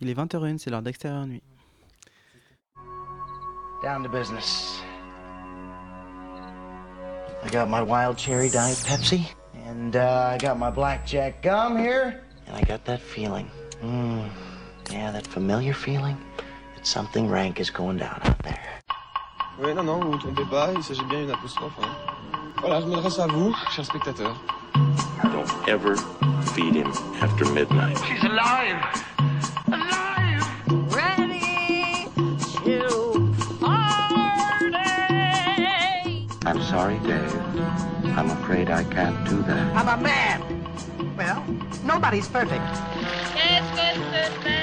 Il est 20h01, c'est l'heure d'extérieur nuit. Down to business. I got my wild cherry diet Pepsi, and uh, I got my blackjack gum here, and I got that feeling. Mm, yeah, that familiar feeling that something rank is going down out there. Oui, non, non, vous vous trompez pas, il s'agit bien d'une apostrophe. Hein. Voilà, je m'adresse à vous, chers spectateurs. Don't ever feed him after midnight. She's! Alive! Sorry, Dave. I'm afraid I can't do that. I'm a man? Well, nobody's perfect. Qu'est-ce que c'est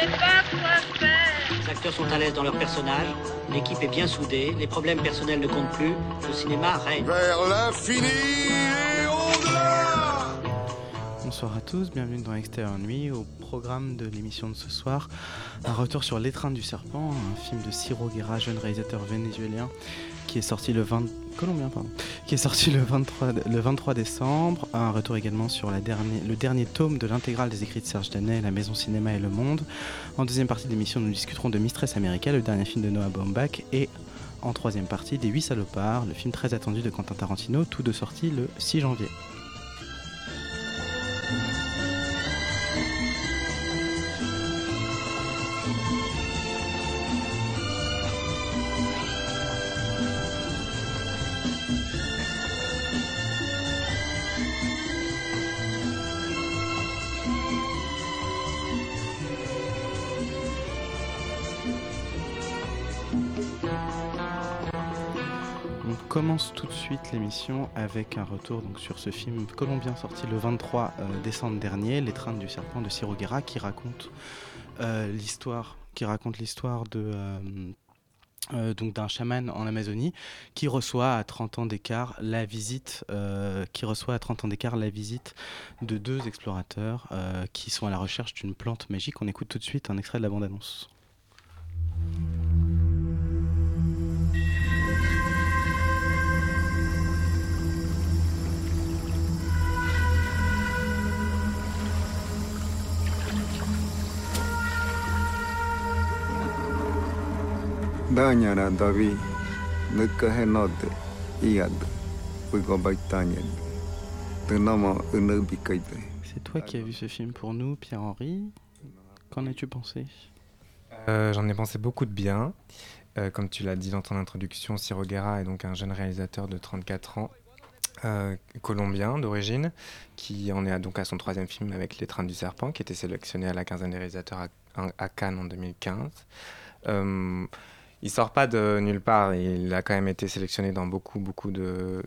C'est pas quoi faire. Les acteurs sont à l'aise dans leur personnage, l'équipe est bien soudée, les problèmes personnels ne comptent plus, le cinéma règne. Vers l'infini et au-delà Bonsoir à tous, bienvenue dans Extérieur Nuit, au programme de l'émission de ce soir. Un retour sur L'étreinte du serpent, un film de Ciro Guerra, jeune réalisateur vénézuélien, qui est sorti le 20... Colombien, pardon. Qui est sorti le 23, le 23 décembre. Un retour également sur le dernier tome de l'intégrale des écrits de Serge Danet, La Maison Cinéma et Le Monde. En deuxième partie de l'émission, nous discuterons de Mistress America, le dernier film de Noah Baumbach, et en troisième partie, des Huit Salopards, le film très attendu de Quentin Tarantino, tout de sortie le 6 janvier. Commence tout de suite l'émission avec un retour donc, sur ce film colombien sorti le 23 euh, décembre dernier, L'étreinte du serpent de Ciro Guerra, qui raconte euh, l'histoire, qui raconte l'histoire de euh, donc d'un chaman en Amazonie qui reçoit à 30 ans d'écart la visite, qui reçoit à 30 ans d'écart la visite de deux explorateurs qui sont à la recherche d'une plante magique. On écoute tout de suite un extrait de la bande-annonce. Dañara David, Nuka Henote, Iad, Ugobaitanian, Tenama Unubikaite. C'est toi qui as vu ce film pour nous, Pierre-Henri. Qu'en as-tu pensé? Euh, J'en ai pensé beaucoup de bien. Euh, comme tu l'as dit dans ton introduction, Ciro Guerra est donc un jeune réalisateur de 34 ans, euh, colombien d'origine, qui en est à- donc à son troisième film avec L'étreinte du serpent, qui était sélectionné à la quinzaine des réalisateurs à, à Cannes en 2015. Euh, il sort pas de nulle part, il a quand même été sélectionné dans beaucoup, beaucoup de,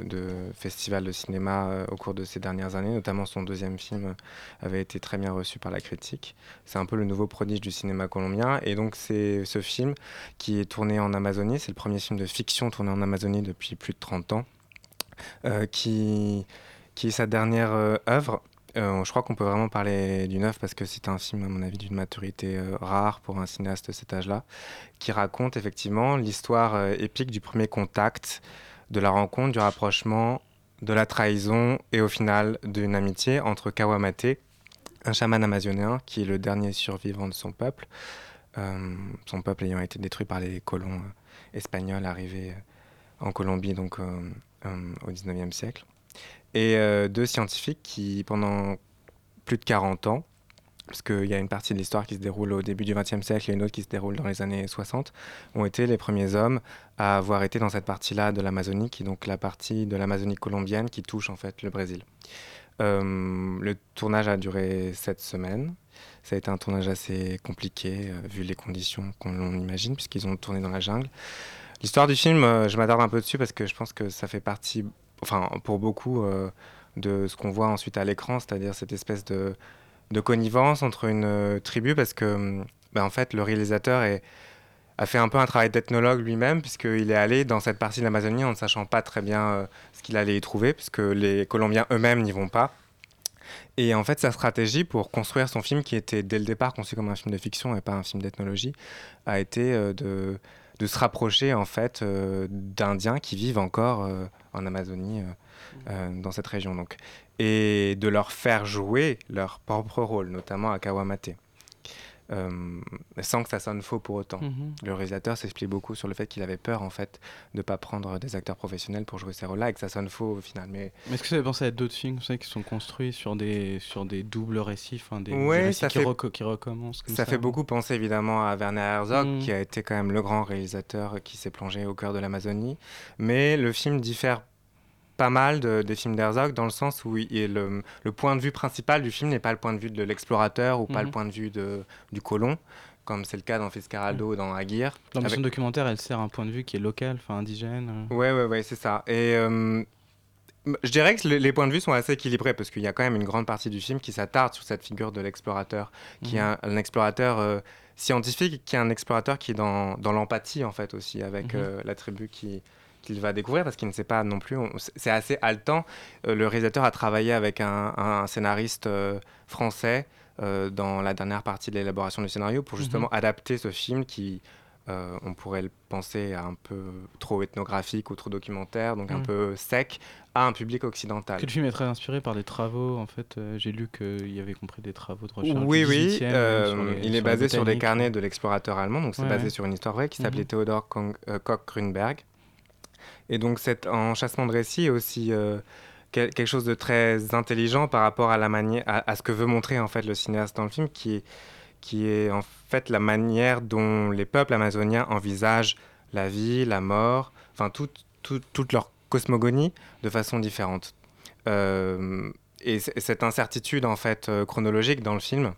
festivals de cinéma euh, au cours de ces dernières années, notamment son deuxième film avait été très bien reçu par la critique. C'est un peu le nouveau prodige du cinéma colombien. Et donc, c'est ce film qui est tourné en Amazonie. C'est le premier film de fiction tourné en Amazonie depuis plus de 30 ans, euh, qui, qui est sa dernière euh, œuvre. Euh, je crois qu'on peut vraiment parler d'une œuvre parce que c'est un film, à mon avis, d'une maturité euh, rare pour un cinéaste de cet âge-là, qui raconte effectivement l'histoire euh, épique du premier contact, de la rencontre, du rapprochement, de la trahison et au final d'une amitié entre Kawamate, un chaman amazonien qui est le dernier survivant de son peuple, son peuple ayant été détruit par les colons espagnols arrivés en Colombie donc au 19e siècle, et euh, deux scientifiques qui pendant plus de 40 ans, parce qu'il y a une partie de l'histoire qui se déroule au début du XXe siècle et une autre qui se déroule dans les années 60, ont été les premiers hommes à avoir été dans cette partie-là de l'Amazonie, qui est donc la partie de l'Amazonie colombienne qui touche en fait le Brésil. Euh, le tournage a duré sept semaines. Ça a été un tournage assez compliqué, euh, vu les conditions qu'on imagine, puisqu'ils ont tourné dans la jungle. L'histoire du film, je m'attarde un peu dessus parce que je pense que ça fait partie, enfin pour beaucoup, euh, de ce qu'on voit ensuite à l'écran, c'est-à-dire cette espèce de, connivence entre une euh, tribu, parce que hum, ben, en fait le réalisateur a fait un peu un travail d'ethnologue lui-même, puisqu'il est allé dans cette partie de l'Amazonie en ne sachant pas très bien euh, ce qu'il allait y trouver, puisque les Colombiens eux-mêmes n'y vont pas. Et en fait, sa stratégie pour construire son film, qui était dès le départ conçu comme un film de fiction et pas un film d'ethnologie, a été de, de se rapprocher en fait euh, d'Indiens qui vivent encore euh, en Amazonie, euh, dans cette région. Et de leur faire jouer leur propre rôle, notamment à Kawamate. Euh, sans que ça sonne faux pour autant. Mhm. Le réalisateur s'explique beaucoup sur le fait qu'il avait peur en fait de pas prendre des acteurs professionnels pour jouer ces rôles-là et que ça sonne faux au final. Mais Mais est-ce que ça fait penser à d'autres films savez, qui sont construits sur des, sur des doubles récits, enfin, des, des Ouais, récits ça qui, fait- reco- qui recommencent comme ça ça, fait beaucoup penser évidemment à Werner Herzog, Mm. qui a été quand même le grand réalisateur qui s'est plongé au cœur de l'Amazonie. Mais le film diffère pas mal de- des films d'Herzog dans le sens où il- le, le point de vue principal du film n'est pas le point de vue de l'explorateur ou pas Mhm. le point de vue de, du colon, comme c'est le cas dans Fitzcarraldo ou dans Aguirre. Dans Avec- documentaire, elle sert un point de vue qui est local, enfin indigène. euh. Ouais, ouais, c'est ça. Et euh, je dirais que les, points de vue sont assez équilibrés parce qu'il y a quand même une grande partie du film qui s'attarde sur cette figure de l'explorateur, qui est Mhm. un, un explorateur euh, scientifique, qui est un explorateur qui est dans, dans l'empathie en fait aussi avec Mhm. euh, la tribu qui qu'il va découvrir parce qu'il ne sait pas non plus. c'est- assez haletant. Euh, le réalisateur a travaillé avec un, un scénariste euh, français euh, dans la dernière partie de l'élaboration du scénario pour justement adapter ce film qui, euh, on pourrait le penser à un peu trop ethnographique ou trop documentaire, donc un Mm. peu sec, à un public occidental. Que le film est très inspiré par des travaux, en fait. euh, J'ai lu qu'il y avait compris des travaux de recherche. Oui, oui, 18e, euh, sur les- il est basé sur des carnets de l'explorateur allemand, donc c'est Ouais, basé ouais. sur une histoire vraie qui s'appelait Mhm. Theodor euh, Koch-Grünberg. Et donc cet enchâssement de récit est aussi euh, quel- quelque chose de très intelligent par rapport à, la à, ce que veut montrer en fait le cinéaste dans le film, qui est, qui est en fait la manière dont les peuples amazoniens envisagent la vie, la mort, enfin toute, toute, toute leur cosmogonie de façon différente. Euh, et cette incertitude en fait euh, chronologique dans le film,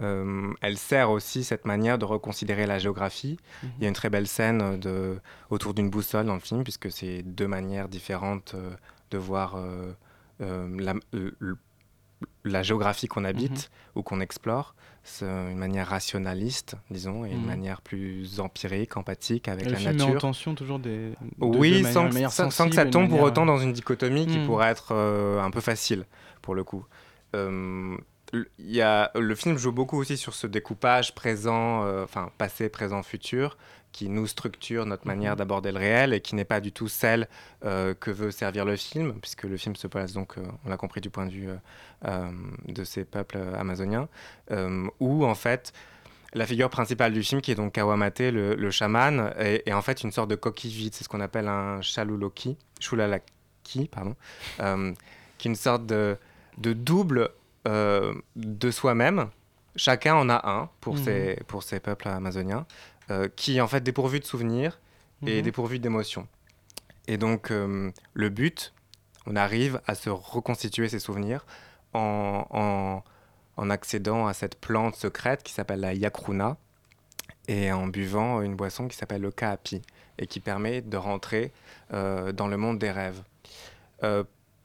euh, elle sert aussi cette manière de reconsidérer la géographie. Il y a une très belle scène de, autour d'une boussole dans le film, puisque c'est deux manières différentes euh, de voir euh, euh, la, géographie qu'on habite ou qu'on explore. C'est une manière rationaliste, disons, et une Mhm. manière plus empirique, empathique avec la film met en nature. tension toujours des. de- de Oui, sans, que- manière sans- sans que ça tombe pour autant dans une dichotomie qui pourrait être euh, un peu facile, pour le coup. Y a, le film joue beaucoup aussi sur ce découpage présent, euh, enfin passé, présent, futur, qui nous structure notre manière Mhm. d'aborder le réel et qui n'est pas du tout celle euh, que veut servir le film, puisque le film se passe donc, euh, on l'a compris, du point de vue de ces peuples amazoniens, où en fait la figure principale du film, qui est donc Kawamate, le, le chaman, est, est en fait une sorte de coquille vide. C'est ce qu'on appelle un chaluloki, chulalaki, pardon, qui est une sorte de, de double euh, de soi-même. Chacun en a un pour, Mhm. ces, pour ces peuples amazoniens, euh, qui est en fait dépourvu de souvenirs et Mhm. dépourvu d'émotions. Et donc, euh, le but, on arrive à se reconstituer ses souvenirs en, en, en accédant à cette plante secrète qui s'appelle la yakruna et en buvant une boisson qui s'appelle le kaapi et qui permet de rentrer dans le monde des rêves.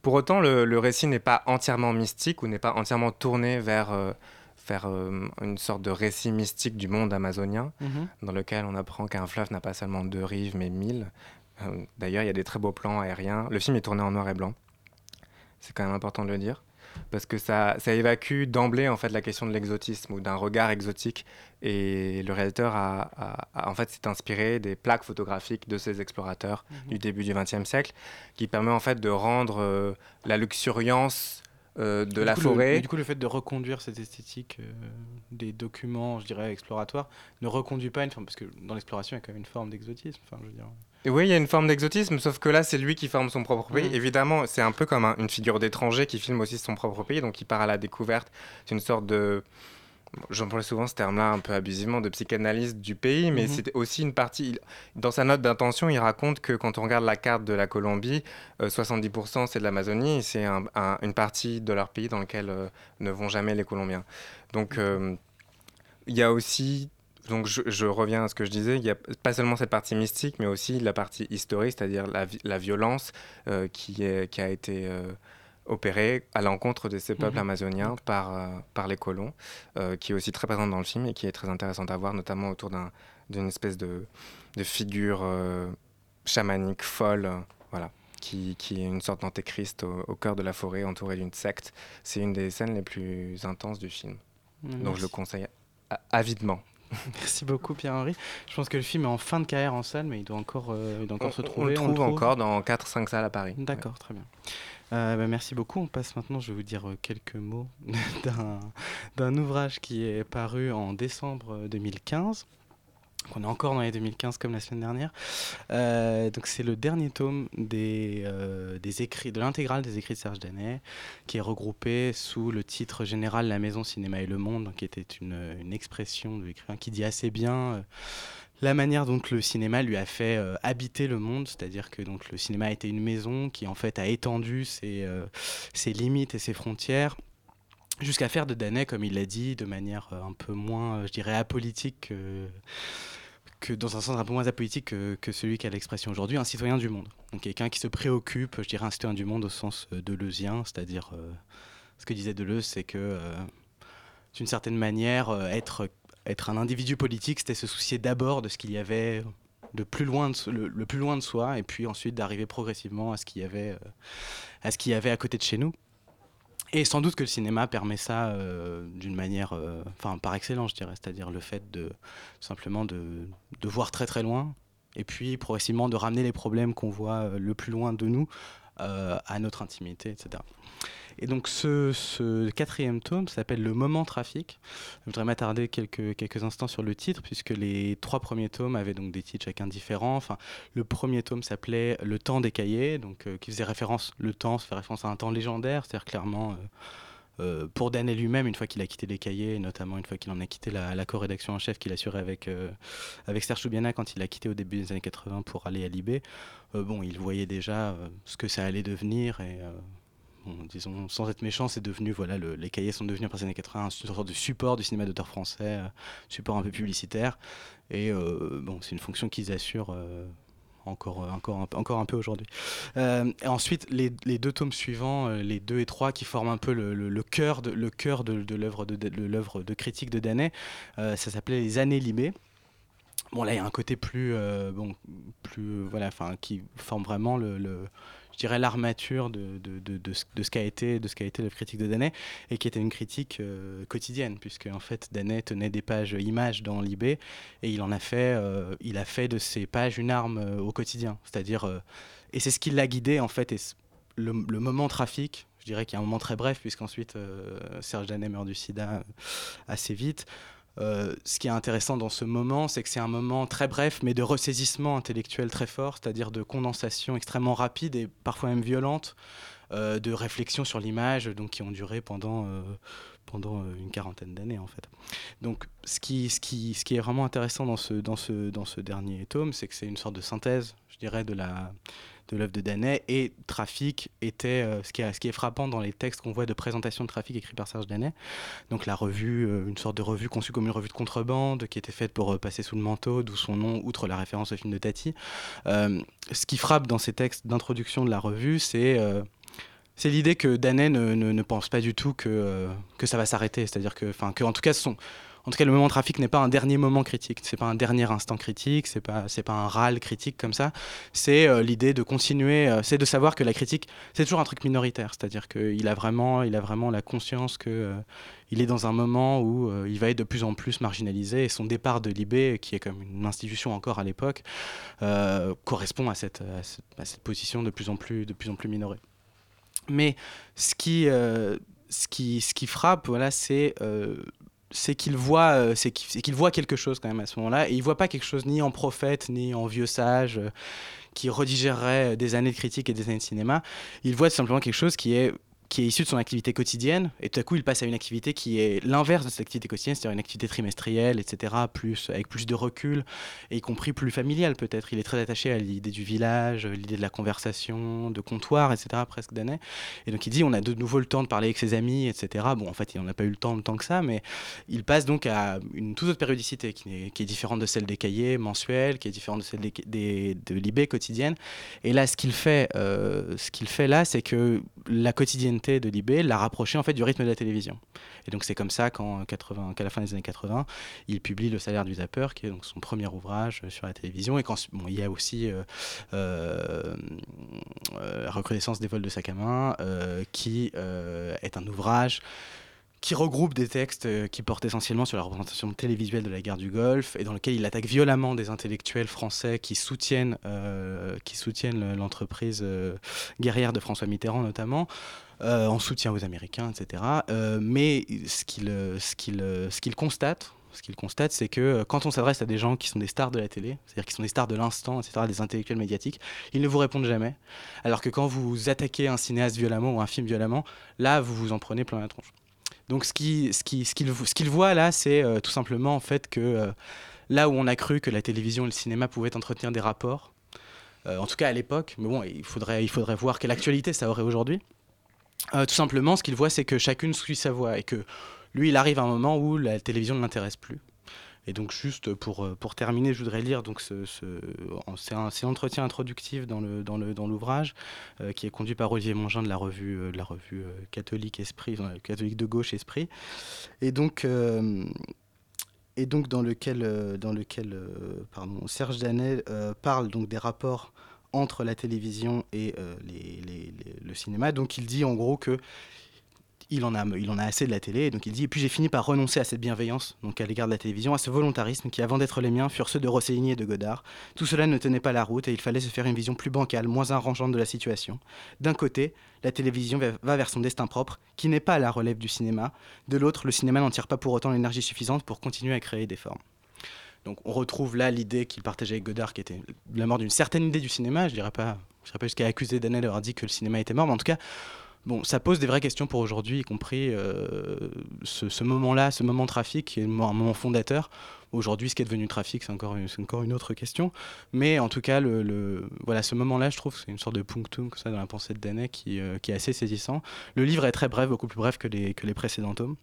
Pour autant, le, le récit n'est pas entièrement mystique ou n'est pas entièrement tourné vers, euh, vers euh, une sorte de récit mystique du monde amazonien Mhm. dans lequel on apprend qu'un fleuve n'a pas seulement deux rives mais mille. Euh, D'ailleurs, il y a des très beaux plans aériens. Le film est tourné en noir et blanc. C'est quand même important de le dire parce que ça, ça évacue d'emblée en fait la question de l'exotisme ou d'un regard exotique. Et le réalisateur a, a- a- en fait s'est inspiré des plaques photographiques de ces explorateurs du début du XXe siècle, qui permet en fait de rendre euh, la luxuriance euh, de Du la coup, le- forêt. du coup, le fait de reconduire cette esthétique euh, des documents, je dirais, exploratoires, ne reconduit pas une forme. Parce que dans l'exploration, il y a quand même une forme d'exotisme. Enfin, je veux dire. Oui, il y a une forme d'exotisme, sauf que là, c'est lui qui forme son propre pays. Mhm. Évidemment, c'est un peu comme un- une figure d'étranger qui filme aussi son propre pays, donc il part à la découverte. C'est une sorte de. J'emploie souvent ce terme-là un peu abusivement, de psychanalyse du pays, mais Mhm. c'est aussi une partie. Dans sa note d'intention, il raconte que quand on regarde la carte de la Colombie, euh, 70% c'est de l'Amazonie, et c'est un- un- une partie de leur pays dans lequel euh, ne vont jamais les Colombiens. Donc, euh, il y a aussi donc je, je reviens à ce que je disais, il n'y a pas seulement cette partie mystique, mais aussi la partie historique, c'est-à-dire la, vi- la violence euh, qui, est, qui a été euh, opérée à l'encontre de ces peuples Mhm. amazoniens par, euh, par les colons, qui est aussi très présente dans le film et qui est très intéressante à voir, notamment autour d'un- d'une espèce de, de figure chamanique folle, voilà, qui, qui est une sorte d'antéchrist au, au cœur de la forêt, entouré d'une secte. C'est une des scènes les plus intenses du film. Donc je le conseille avidement. Merci beaucoup Pierre-Henri. Je pense que le film est en fin de carrière en salle, mais il doit encore, euh, il doit encore On, se on trouver. le trouve encore dans 4-5 salles à Paris. D'accord, très bien. Euh, bah, merci beaucoup. On passe maintenant, je vais vous dire euh, quelques mots d'un- ouvrage qui est paru en décembre euh, 2015. Donc, on est encore dans les 2015 comme la semaine dernière. Euh, donc c'est le dernier tome des, euh, des écrits, de l'intégrale des écrits de Serge Danet, qui est regroupé sous le titre général La Maison Cinéma et le Monde, qui était une, une expression de l'écrivain qui dit assez bien euh, la manière dont le cinéma lui a fait habiter le monde, c'est-à-dire que donc le cinéma a été une maison qui en fait a étendu ses, ses limites et ses frontières jusqu'à faire de Danet, comme il l'a dit, de manière un peu moins, je dirais, apolitique que, dans un sens un peu moins apolitique que, que celui qu'a l'expression aujourd'hui, un citoyen du monde. Donc quelqu'un qui se préoccupe, je dirais, un citoyen du monde au sens euh, deleuzien, c'est-à-dire euh, ce que disait Deleuze, c'est que euh, d'une certaine manière, être, être un individu politique, c'était se soucier d'abord de ce qu'il y avait de plus loin le, le plus loin de soi, et puis ensuite d'arriver progressivement à ce qu'il y avait, à ce qu'il y avait à côté de chez nous. Et sans doute que le cinéma permet ça euh, d'une manière, euh, enfin par excellence, je dirais, c'est-à-dire le fait de simplement de, de voir très très loin, et puis progressivement de ramener les problèmes qu'on voit euh, le plus loin de nous à notre intimité, etc. Et donc ce, quatrième tome s'appelle Le Moment Trafic. Je voudrais m'attarder quelques, instants sur le titre, puisque les trois premiers tomes avaient donc des titres chacun différents. Enfin, le premier tome s'appelait Le Temps des cahiers, donc, euh, qui faisait référence, le temps, fait référence à un temps légendaire, c'est-à-dire clairement... euh, euh, pour Daniel lui-même, une fois qu'il a quitté les cahiers, et notamment une fois qu'il en a quitté la, co-rédaction en chef qu'il assurait avec, euh, avec Serge Toubiana quand il a quitté au début des années 80 pour aller à Libé, euh, bon, il voyait déjà ce que ça allait devenir et disons, sans être méchant, c'est devenu, voilà, le- les cahiers sont devenus après les années 80 une sorte de support du cinéma d'auteur français, euh, support un peu publicitaire. Et euh, bon, c'est une fonction qu'ils assurent euh, encore, encore, un encore un peu aujourd'hui. Ensuite, les, deux tomes suivants, les deux et trois, qui forment un peu le, cœur de, le cœur de, l'œuvre de, de de critique de Danet, ça s'appelait Les Années Libées. Bon, là, il y a un côté plus, bon, plus, voilà, qui forme vraiment le- je dirais l'armature de, de, de, de ce, de ce qu'a été, la critique de Danet, et qui était une critique euh, quotidienne, puisque en fait, Danet tenait des pages images dans Libé, et il en a fait, euh, il a fait de ces pages une arme euh, au quotidien, c'est-à-dire, et c'est ce qui l'a guidé en fait, et le, le moment trafic. Je dirais qu'il y a un moment très bref, puisqu'ensuite Serge Danet meurt du sida assez vite. Euh, ce qui est intéressant dans ce moment, c'est que c'est un moment très bref, mais de ressaisissement intellectuel très fort, c'est-à-dire de condensation extrêmement rapide et parfois même violente, euh, de réflexion sur l'image, donc qui ont duré pendant, euh, pendant une quarantaine d'années en fait. Donc ce qui, ce, qui, ce qui est vraiment intéressant dans ce, dans ce, dans ce dernier tome, c'est que c'est une sorte de synthèse, je dirais, de la de l'œuvre de Danet et Trafic était euh, ce, qui est, ce qui est frappant dans les textes qu'on voit de présentation de Trafic écrits par Serge Danet donc la revue, euh, une sorte de revue conçue comme une revue de contrebande qui était faite pour euh, passer sous le manteau, d'où son nom, outre la référence au film de Tati. Ce qui frappe dans ces textes d'introduction de la revue, c'est c'est l'idée que Danet ne, ne- ne pense pas du tout que, que ça va s'arrêter. C'est-à-dire que, que, en tout cas, son, en tout cas, le moment trafic n'est pas un dernier moment critique. C'est pas un dernier instant critique. C'est pas, pas un râle critique comme ça. C'est euh, l'idée de continuer. euh, c'est de savoir que la critique, c'est toujours un truc minoritaire. C'est-à-dire qu'il a vraiment, a vraiment la conscience que euh, il est dans un moment où euh, il va être de plus en plus marginalisé. Et son départ de Libé, qui est comme une institution encore à l'époque, correspond à cette, à cette, position de plus en plus, de plus en plus minorée. Mais ce qui, ce qui, ce qui frappe, voilà, c'est c'est qu'il voit, euh, voit quelque chose quand même à ce moment-là, et il voit pas quelque chose ni en prophète ni en vieux sage euh, qui redigérerait des années de critique et des années de cinéma. Il voit simplement quelque chose qui est qui est issu de son activité quotidienne, et tout à coup il passe à une activité qui est l'inverse de cette activité quotidienne, c'est-à-dire une activité trimestrielle, etc., plus, avec plus de recul, et y compris plus familiale peut-être. Il est très attaché à l'idée du village, l'idée de la conversation, de comptoir, etc., presque d'années. Et donc il dit on a de nouveau le temps de parler avec ses amis, etc. Bon, en fait, il n'en a pas eu le temps tant que ça, mais il passe donc à une toute autre périodicité qui est, différente de celle des cahiers mensuels, qui est différente de celle des, des- de l'IB quotidienne. Et là, ce qu'il fait, euh, ce qu'il fait là, c'est que la de l'IB l'a rapproché en fait du rythme de la télévision. Et donc c'est comme ça qu'en 80, qu'à la fin des années 80, il publie Le salaire du zapper, qui est donc son premier ouvrage euh, sur la télévision. Et quand bon, il y a aussi euh, euh, euh, Recrudescence des vols de sac à main, qui est un ouvrage qui regroupe des textes qui portent essentiellement sur la représentation télévisuelle de la guerre du Golfe et dans lequel il attaque violemment des intellectuels français qui soutiennent, qui soutiennent le- l'entreprise guerrière de François Mitterrand notamment, euh, en soutien aux Américains, etc. Euh, mais ce qu'il euh, ce ce constate, c'est que quand on s'adresse à des gens qui sont des stars de la télé, c'est-à-dire qui sont des stars de l'instant, etc., des intellectuels médiatiques, ils ne vous répondent jamais. Alors que quand vous attaquez un cinéaste violemment ou un film violemment, là, vous vous en prenez plein la tronche. Donc ce qu'il ce voit là, c'est tout simplement en fait que là où on a cru que la télévision et le cinéma pouvaient entretenir des rapports, en tout cas à l'époque, mais bon, il faudrait voir quelle actualité ça aurait aujourd'hui. Euh, tout simplement, ce qu'il voit, c'est que chacune suit sa voie et que lui, il arrive à un moment où la télévision ne l'intéresse plus. Et donc juste pour, euh, pour terminer, je voudrais lire donc ce, ce- c'est un, un entretien introductif dans le dans le dans l'ouvrage euh, qui est conduit par Olivier Mongin de la revue euh, de la revue catholique Esprit, catholique de gauche Esprit, et donc et donc dans lequel dans lequel pardon Serge Danet parle donc des rapports entre la télévision et euh, le cinéma. Donc il dit en gros que il en a, assez de la télé, et donc il dit, puis j'ai fini par renoncer à cette bienveillance, donc à l'égard de la télévision, à ce volontarisme qui, avant d'être les miens, furent ceux de Rossellini et de Godard. Tout cela ne tenait pas la route, et il fallait se faire une vision plus bancale, moins arrangeante de la situation. D'un côté, la télévision va vers son destin propre, qui n'est pas à la relève du cinéma. De l'autre, le cinéma n'en tire pas pour autant l'énergie suffisante pour continuer à créer des formes. Donc on retrouve là l'idée qu'il partageait avec Godard, qui était la mort d'une certaine idée du cinéma. Je dirais pas, je dirais pas jusqu'à accuser Danel d'avoir dit que le cinéma était mort, mais en tout cas, bon, ça pose des vraies questions pour aujourd'hui, y compris euh, ce, moment-là, ce moment trafic, qui est un moment fondateur. Aujourd'hui, ce qui est devenu trafic, c'est encore, une- autre question. Mais en tout cas, voilà, ce moment-là, je trouve, c'est une sorte de punctum comme ça, dans la pensée de Danet qui, euh, qui est assez saisissant. Le livre est très bref, beaucoup plus bref que les précédents tomes.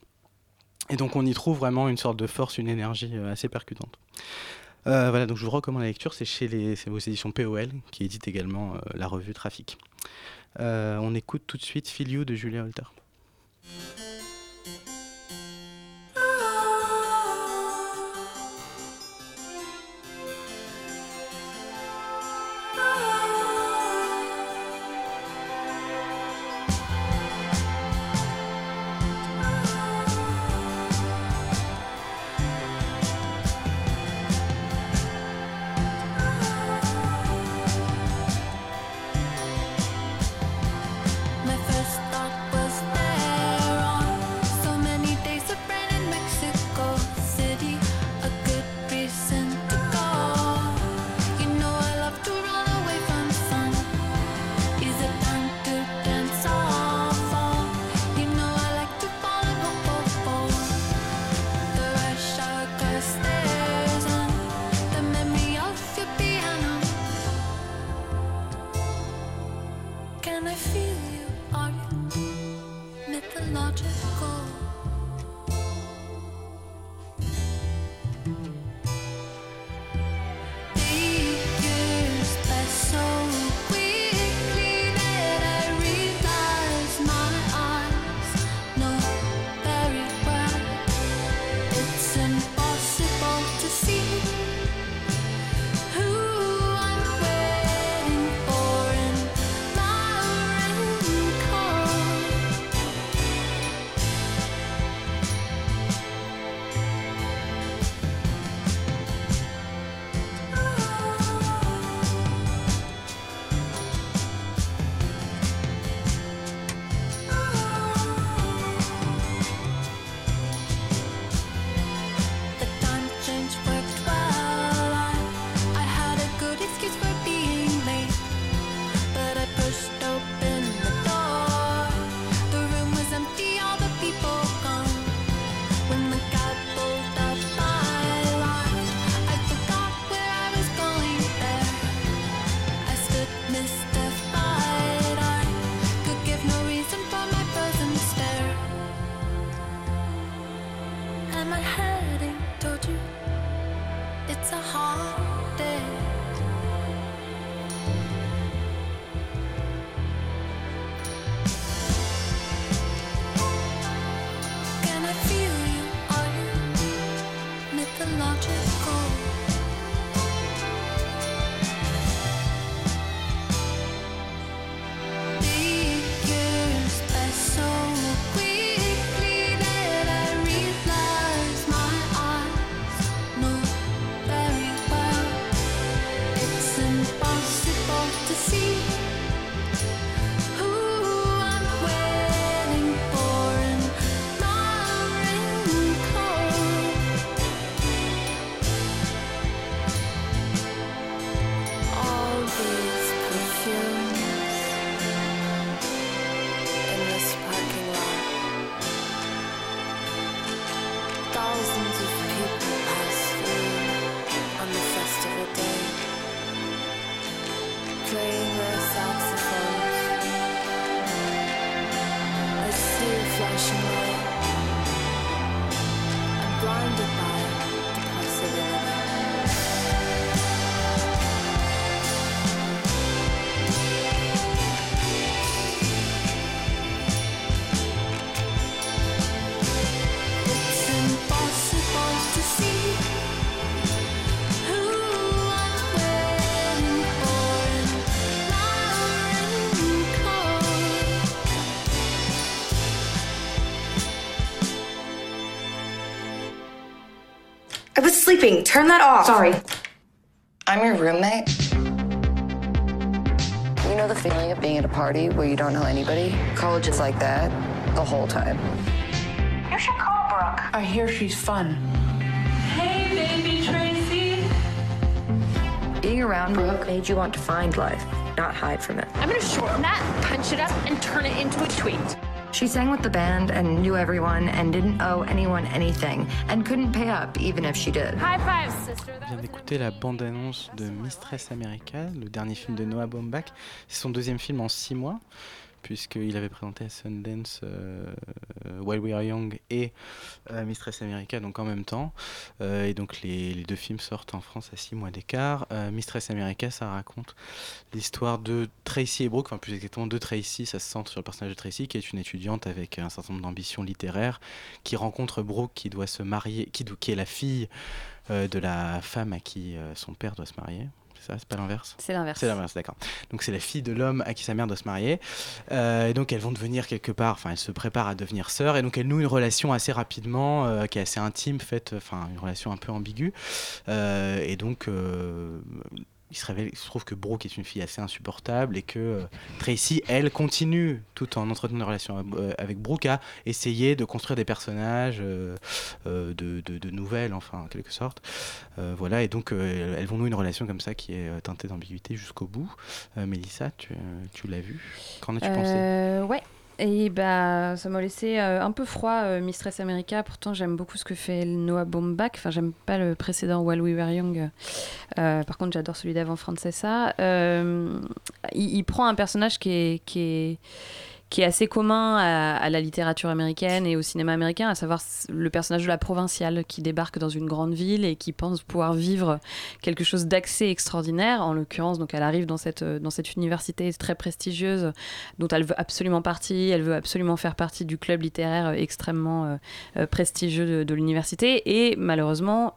Et donc on y trouve vraiment une sorte de force, une énergie euh, assez percutante. Euh, voilà, donc je vous recommande la lecture, c'est chez les, aux éditions POL, qui édite également euh, la revue Trafic. On écoute tout de suite Feel You de Julia Holter. Sleeping. Turn that off. Sorry. I'm your roommate. You know the feeling of being at a party where you don't know anybody? College is like that the whole time. You should call Brooke. I hear she's fun. Hey, baby Tracy. Being around Brooke made you want to find life, not hide from it. I'm gonna shorten that, punch it up, and turn it into a tweet. She sang with the band and knew everyone and didn't owe anyone anything and couldn't pay up even if she did. High five, sister. On vient d'écouter la bande-annonce de Mistress America, le dernier film de Noah Baumbach. C'est son deuxième film en six mois, puisqu'il avait présenté à Sundance euh, While We Are Young et euh, Mistress America, donc en même temps. Euh, et donc les, les deux films sortent en France à six mois d'écart. Mistress America, ça raconte l'histoire de Tracy et Brooke, enfin plus exactement de Tracy, ça se centre sur le personnage de Tracy, qui est une étudiante avec un certain nombre d'ambitions littéraires, qui rencontre Brooke, qui doit se marier, qui, qui est la fille de la femme à qui son père doit se marier. C'est ça, c'est pas l'inverse C'est l'inverse. C'est l'inverse, d'accord. Donc c'est la fille de l'homme à qui sa mère doit se marier. Euh, et donc elles vont devenir quelque part, enfin elles se préparent à devenir sœurs. Et donc elles nouent une relation assez rapidement, euh, qui est assez intime, faite, enfin une relation un peu ambiguë. Euh, et donc il se trouve que Brooke est une fille assez insupportable et que euh, Tracy, elle, continue, tout en entretenant une relation euh, avec Brooke, à essayer de construire des personnages, euh, de, de- nouvelles, enfin, en quelque sorte. Voilà, et donc elles vont nouer une relation comme ça qui est teintée d'ambiguïté jusqu'au bout. Mélissa, tu, tu l'as vu? Qu'en as-tu pensé? Ouais. Et bah, ça m'a laissé euh, un peu froid, euh, Mistress America. Pourtant, j'aime beaucoup ce que fait Noah Baumbach. Enfin, j'aime pas le précédent While We Were Young. Euh, par contre, j'adore celui d'avant, Francesa. Euh, il, prend un personnage qui est, qui est assez commun à, la littérature américaine et au cinéma américain, à savoir le personnage de la provinciale qui débarque dans une grande ville et qui pense pouvoir vivre quelque chose d'accès extraordinaire. En l'occurrence, donc elle arrive dans cette, dans cette université très prestigieuse dont elle veut absolument partie. Elle veut absolument faire partie du club littéraire euh, extrêmement euh, euh, prestigieux de l'université. Et malheureusement,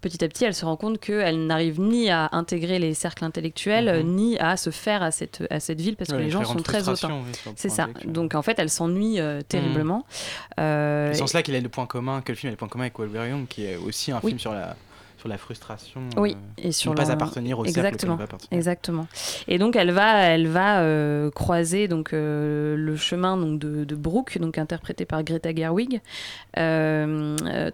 petit à petit, elle se rend compte qu'elle n'arrive ni à intégrer les cercles intellectuels, euh, ni à se faire à cette, à cette ville parce Ouais, que les gens sont très hautains. oui, C'est ça. Donc en fait, elle s'ennuie euh, terriblement. Euh, C'est en cela qu'il a le point commun, que le film a le point commun avec Young, qui est aussi un Oui. film sur la, sur la frustration. Oui, euh, et sur ne pas l'en- appartenir au exactement, appartenir. exactement. Et donc elle va, elle va euh, croiser donc euh, le chemin donc de, de Brooke, donc interprétée par Greta Gerwig,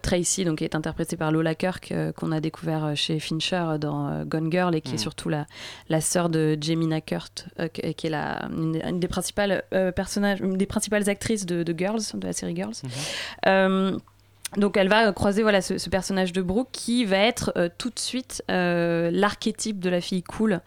Tracy donc est interprétée par Lola Kirk qu'on a découvert chez Fincher dans Gone Girl et qui est Mhm. surtout la la sœur de Jemina Kurt, qui est la une, une des principales personnages, une des principales actrices de, de Girls, de la série Girls. Euh, donc elle va croiser voilà ce, ce personnage de Brooke qui va être euh, tout de suite euh, l'archétype de la fille cool,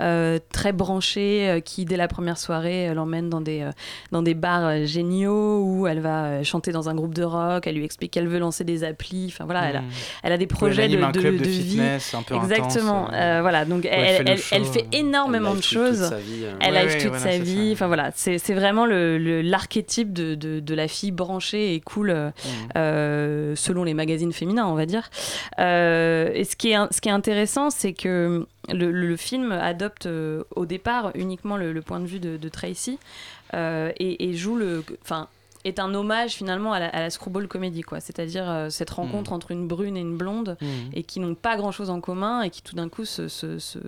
euh, très branchée, qui dès la première soirée l'emmène dans des dans des bars géniaux où elle va chanter dans un groupe de rock, elle lui explique qu'elle veut lancer des applis, enfin voilà, elle, a, Mhm. elle a des projets de, de- de de vie. fitness un peu Exactement, voilà, donc elle, elle fait le elle, elle show, fait euh, énormément elle de live toute choses. sa vie. Elle Ouais, ouais, toute voilà, sa vie. Enfin voilà, c'est vraiment le- le- l'archétype de, de, de la fille branchée et cool euh, selon les magazines féminins, on va dire. Euh, et ce qui est, ce qui est intéressant, c'est que le, film adopte euh, au départ uniquement le, point de vue de, Tracy euh, et, et joue le. Enfin, est un hommage finalement à la, à la screwball comédie, quoi. C'est-à-dire euh, cette rencontre entre une brune et une blonde Mhm. et qui n'ont pas grand-chose en commun et qui tout d'un coup se, se, se,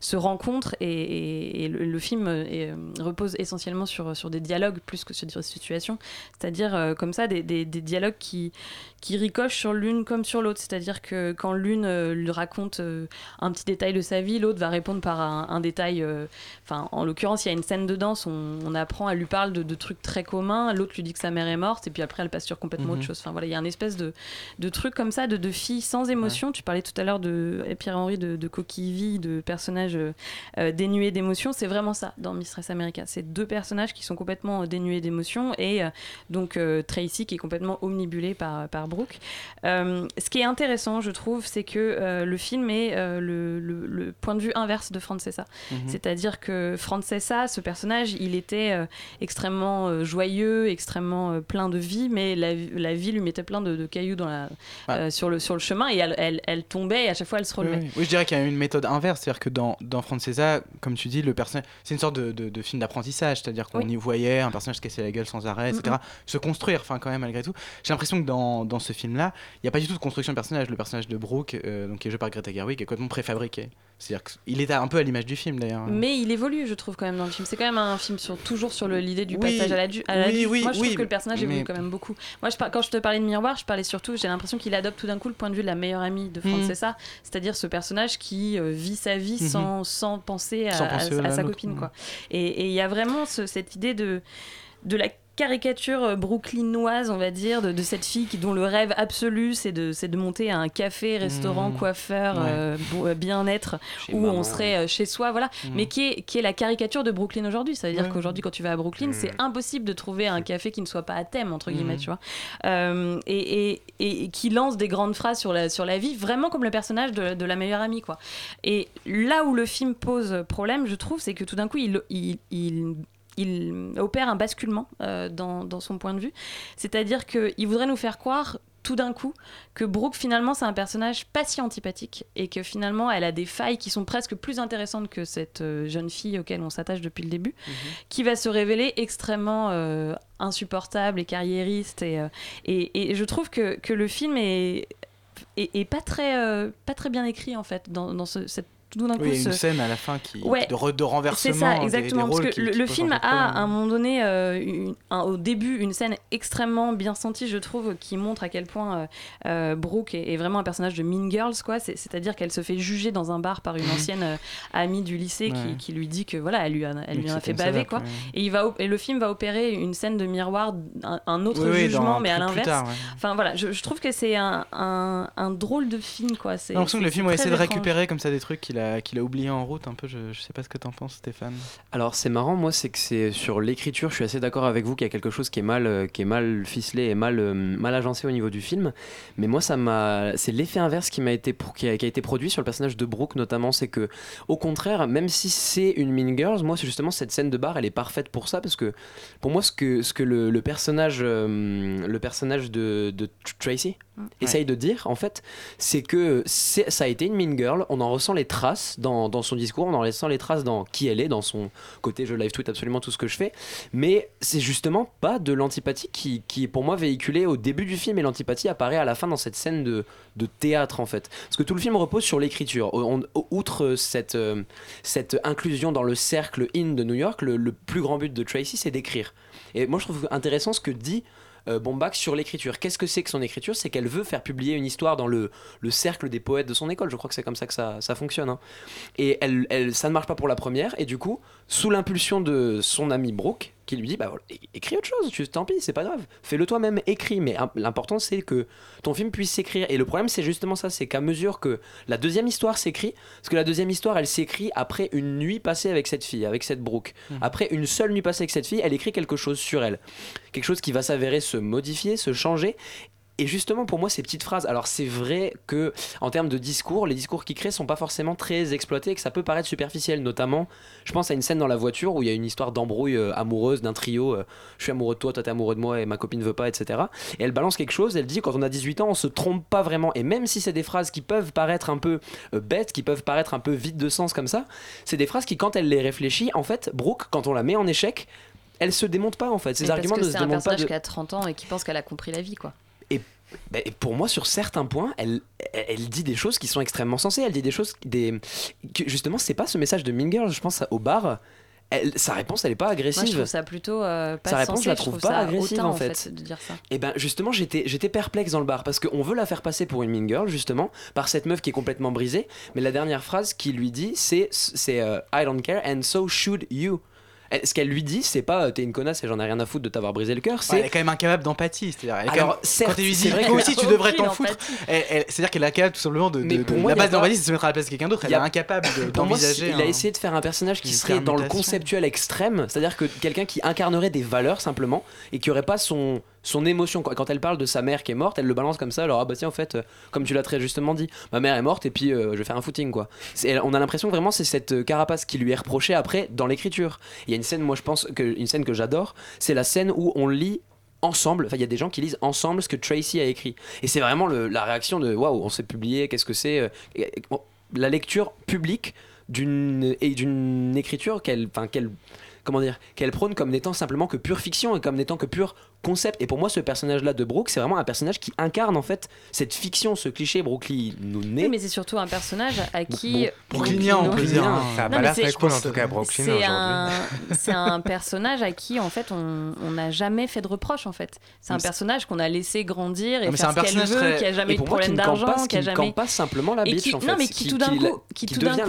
se, rencontrent et, et- et le, le film euh, est, euh, repose essentiellement sur, sur des dialogues plus que sur des situations, c'est-à-dire euh, comme ça des, des, des dialogues qui, qui ricochent sur l'une comme sur l'autre, c'est-à-dire que quand l'une euh, lui raconte un petit détail de sa vie, l'autre va répondre par un, un détail, enfin en l'occurrence il y a une scène de danse, on, on apprend, elle lui parle de, de trucs très communs, l'autre lui dit que sa mère est morte et puis après elle passe sur complètement Mhm. autre chose, enfin voilà, il y a une espèce de, de truc comme ça, de, de filles sans émotion, tu parlais tout à l'heure de Pierre-Henri de, de coquille de personnages euh, euh, dénués d'émotion, c'est vraiment ça dans Mistress America, c'est deux personnages qui sont complètement euh, dénués d'émotion et euh, donc euh, Tracy qui est complètement omnibulée par, par Brooke. Ce qui est intéressant, je trouve, c'est que le film est le, le- le point de vue inverse de Francesa. Mhm. C'est-à-dire que Francesa, ce personnage, il était extrêmement joyeux joyeux, extrêmement euh, plein de vie, mais la, la vie lui mettait plein de, de cailloux dans la, euh, sur, le, sur le chemin et elle, elle, elle tombait et à chaque fois elle se relevait. Oui, oui. Oui, je dirais qu'il y a une méthode inverse, c'est-à-dire que dans, dans Francesa, comme tu dis, le personnage, c'est une sorte de, de- de film d'apprentissage, c'est-à-dire qu'on Oui. y voyait un personnage se casser la gueule sans arrêt, etc., se construire, enfin quand même malgré tout. J'ai l'impression que dans, dans ce film-là, il n'y a pas du tout de construction de personnage. Le personnage de Brooke, euh, donc qui est joué par Greta Gerwig, est complètement préfabriqué. C'est-à-dire qu'il est un peu à l'image du film d'ailleurs. Mais il évolue, je trouve, quand même, dans le film. C'est quand même un film sur, toujours sur l'idée du Oui, passage à l'adu- à oui, l'adulte. oui, Moi, je trouve que le personnage évolue mais- quand même beaucoup. Moi, je par- quand je te parlais de Miroir, je parlais surtout, j'ai l'impression qu'il adopte tout d'un coup le point de vue de la meilleure amie de Mhm. Francesa, c'est-à-dire ce personnage qui euh, vit sa vie Mhm. sans, sans penser à, Sans penser à- à à sa copine. mhm. Quoi. Et et il y a vraiment ce- cette idée de, de la caricature euh, brooklynoise, on va dire, de, de cette fille qui, dont le rêve absolu, c'est de, c'est de monter à un café, restaurant, Mhm. coiffeur, Ouais. euh, euh, bien-être, où maman. on serait chez soi, voilà, Mhm. mais qui est, qui est la caricature de Brooklyn aujourd'hui. Ça veut dire Ouais. qu'aujourd'hui, quand tu vas à Brooklyn, c'est impossible de trouver un café qui ne soit pas à thème, entre guillemets, tu vois. Euh, et, et- et- et qui lance des grandes phrases sur la, sur la vie, vraiment comme le personnage de, de la meilleure amie, quoi. Et là où le film pose problème, je trouve, c'est que tout d'un coup, il, il, il- il opère un basculement euh, dans, dans son point de vue. C'est-à-dire qu'il voudrait nous faire croire tout d'un coup que Brooke finalement c'est un personnage pas si antipathique et que finalement elle a des failles qui sont presque plus intéressantes que cette euh, jeune fille auquel on s'attache depuis le début qui va se révéler extrêmement euh, insupportable et carriériste et, et, et je trouve que, que le film est, est, est pas, très, euh, pas très bien écrit en fait dans, dans ce, cette tout d'un coup Oui, il y a une ce- scène à la fin qui, Ouais. de, re- de renversement. c'est ça, exactement. des parce que qui- le, qui le posent film a à un moment donné, euh, une- un- au début, une scène extrêmement bien sentie, je trouve, qui montre à quel point euh, euh, Brooke est, est vraiment un personnage de Mean Girls, quoi. C'est- C'est-à-dire qu'elle se fait juger dans un bar par une ancienne euh, amie du lycée qui, Ouais. qui lui dit que voilà, elle lui, a, elle lui fait baver, quoi. ouais. Et, il va, op- et le film va opérer une scène de miroir, un, un autre Oui, oui, dans jugement, mais à l'inverse. Enfin voilà, je, je trouve que c'est un, drôle de film, quoi. C'est- J'ai l'impression que le film a essayé de récupérer comme ça des trucs qu'il qu'il a oubliés en route un peu. Je, sais pas ce que t'en penses, Stéphane. Alors c'est marrant, moi c'est que c'est sur l'écriture, je suis assez d'accord avec vous qu'il y a quelque chose qui est mal, euh, qui est mal ficelé et mal, euh, mal agencé au niveau du film. Mais moi c'est l'effet inverse qui m'a été, qui a, qui a été produit sur le personnage de Brooke notamment, c'est que au contraire, même si c'est une Mean Girls, moi c'est justement cette scène de bar, elle est parfaite pour ça parce que pour moi ce que, ce que le, le personnage, euh, le personnage de, de Tracy essaye de dire en fait, c'est que ça a été une Mean Girl, on en ressent les traces dans, son discours, on en ressent les traces dans qui elle est, dans son côté je live tweet absolument tout ce que je fais, mais c'est justement pas de l'antipathie qui, est pour moi véhiculée au début du film et l'antipathie apparaît à la fin dans cette scène de, théâtre en fait. Parce que tout le film repose sur l'écriture. Outre cette, euh, cette inclusion dans le cercle in de New York, le, le plus grand but de Tracy c'est d'écrire. Et moi je trouve intéressant ce que dit euh, sur l'écriture. Qu'est-ce que c'est que son écriture? C'est qu'elle veut faire publier une histoire dans le, le cercle des poètes de son école. Je crois que c'est comme ça que ça, fonctionne. hein. Et elle, ça ne marche pas pour la première. Et du coup, sous l'impulsion de son ami Brooke, qui lui dit bah, voilà, écris autre chose, tu, tant pis, c'est pas grave. Fais-le toi-même, écris. Mais l'important, c'est que ton film puisse s'écrire. Et le problème, c'est justement ça c'est qu'à mesure que la deuxième histoire s'écrit, parce que la deuxième histoire, elle s'écrit après une nuit passée avec cette fille, avec cette Brooke. Mhm. Après une seule nuit passée avec cette fille, elle écrit quelque chose sur elle. Quelque chose qui va s'avérer se modifier, se changer. Et justement, pour moi, ces petites phrases, alors c'est vrai que en termes de discours, les discours qu'il crée sont pas forcément très exploités et que ça peut paraître superficiel. Notamment, je pense à une scène dans la voiture où il y a une histoire d'embrouille euh, amoureuse d'un trio. euh, je suis amoureux de toi, toi t'es amoureux de moi et ma copine veut pas, etc. Et elle balance quelque chose, elle dit quand on a 18 ans, on se trompe pas vraiment. Et même si c'est des phrases qui peuvent paraître un peu euh, bêtes, qui peuvent paraître un peu vides de sens comme ça, c'est des phrases qui, quand elle les réfléchit, en fait, Brooke, quand on la met en échec, elle se démonte pas en fait. Mais arguments parce ne se c'est un démontent pas. personnage de- qui a 30 ans et qui pense qu'elle a compris la vie, quoi. Bah, pour moi, sur certains points, elle, elle, dit des choses qui sont extrêmement sensées. Elle dit des choses des, que justement, c'est pas ce message de Mean Girl. Je pense au bar. Elle, sa réponse, elle est pas agressive. Moi, je trouve ça plutôt euh, pas Sa réponse, je la je trouve pas agressive, en en fait. fait, de dire ça. Et ben justement, j'étais j'étais perplexe dans le bar parce qu'on veut la faire passer pour une mean girl justement par cette meuf qui est complètement brisée. Mais la dernière phrase qu'il lui dit, c'est c'est euh, I don't care and so should you. Elle- Ce qu'elle lui dit, c'est pas euh, t'es une connasse et j'en ai rien à foutre de t'avoir brisé le cœur. Ouais, C'est elle est quand même incapable d'empathie. C'est-à-dire, elle est quand Alors, même- certes, quand elle lui c'est dit, vrai toi que- aussi, tu devrais t'en foutre. empathie. elle- elle- C'est-à-dire qu'elle est incapable tout simplement de. Mais de- pour de- moi, la il y a base pas- d'empathie, c'est de se mettre à la place de quelqu'un d'autre. Elle est incapable de- Pour moi, d'envisager. il a essayé de faire un personnage qui serait dans le conceptuel extrême, c'est-à-dire que quelqu'un qui incarnerait des valeurs simplement et qui aurait pas son son émotion. Quand elle parle de sa mère qui est morte, elle le balance comme ça. Alors, ah bah tiens, en fait, euh, comme tu l'as très justement dit, ma mère est morte et puis euh, je vais faire un footing, quoi. On a l'impression vraiment c'est cette euh, carapace qui lui est reprochée après dans l'écriture. Il y a une scène, moi je pense, que, une scène que j'adore, c'est la scène où on lit ensemble, enfin il y a des gens qui lisent ensemble ce que Tracy a écrit. Et c'est vraiment la réaction de waouh, on s'est publié, qu'est-ce que c'est La lecture publique d'une et d'une écriture qu'elle qu'elle comment dire qu'elle prône comme n'étant simplement que pure fiction et comme n'étant que pur concept et pour moi ce personnage là de Brooke c'est vraiment un personnage qui incarne en fait cette fiction ce cliché Brooklyn nous Oui, naît mais c'est surtout un personnage à qui. Bon, Brooklynien, on peut dire, hein. Ça a pas l'air c'est- très cool en tout cas, Brooklyn C'est aujourd'hui. un, c'est un personnage à qui en fait on n'a jamais fait de reproches en fait. C'est un personnage qu'on a laissé grandir et mais c'est faire un ce qu'elle personnage veut, très- qui a jamais eu de problème d'argent, qui a jamais. campe pas simplement la bitch qui, en fait Non mais qui, tout d'un coup,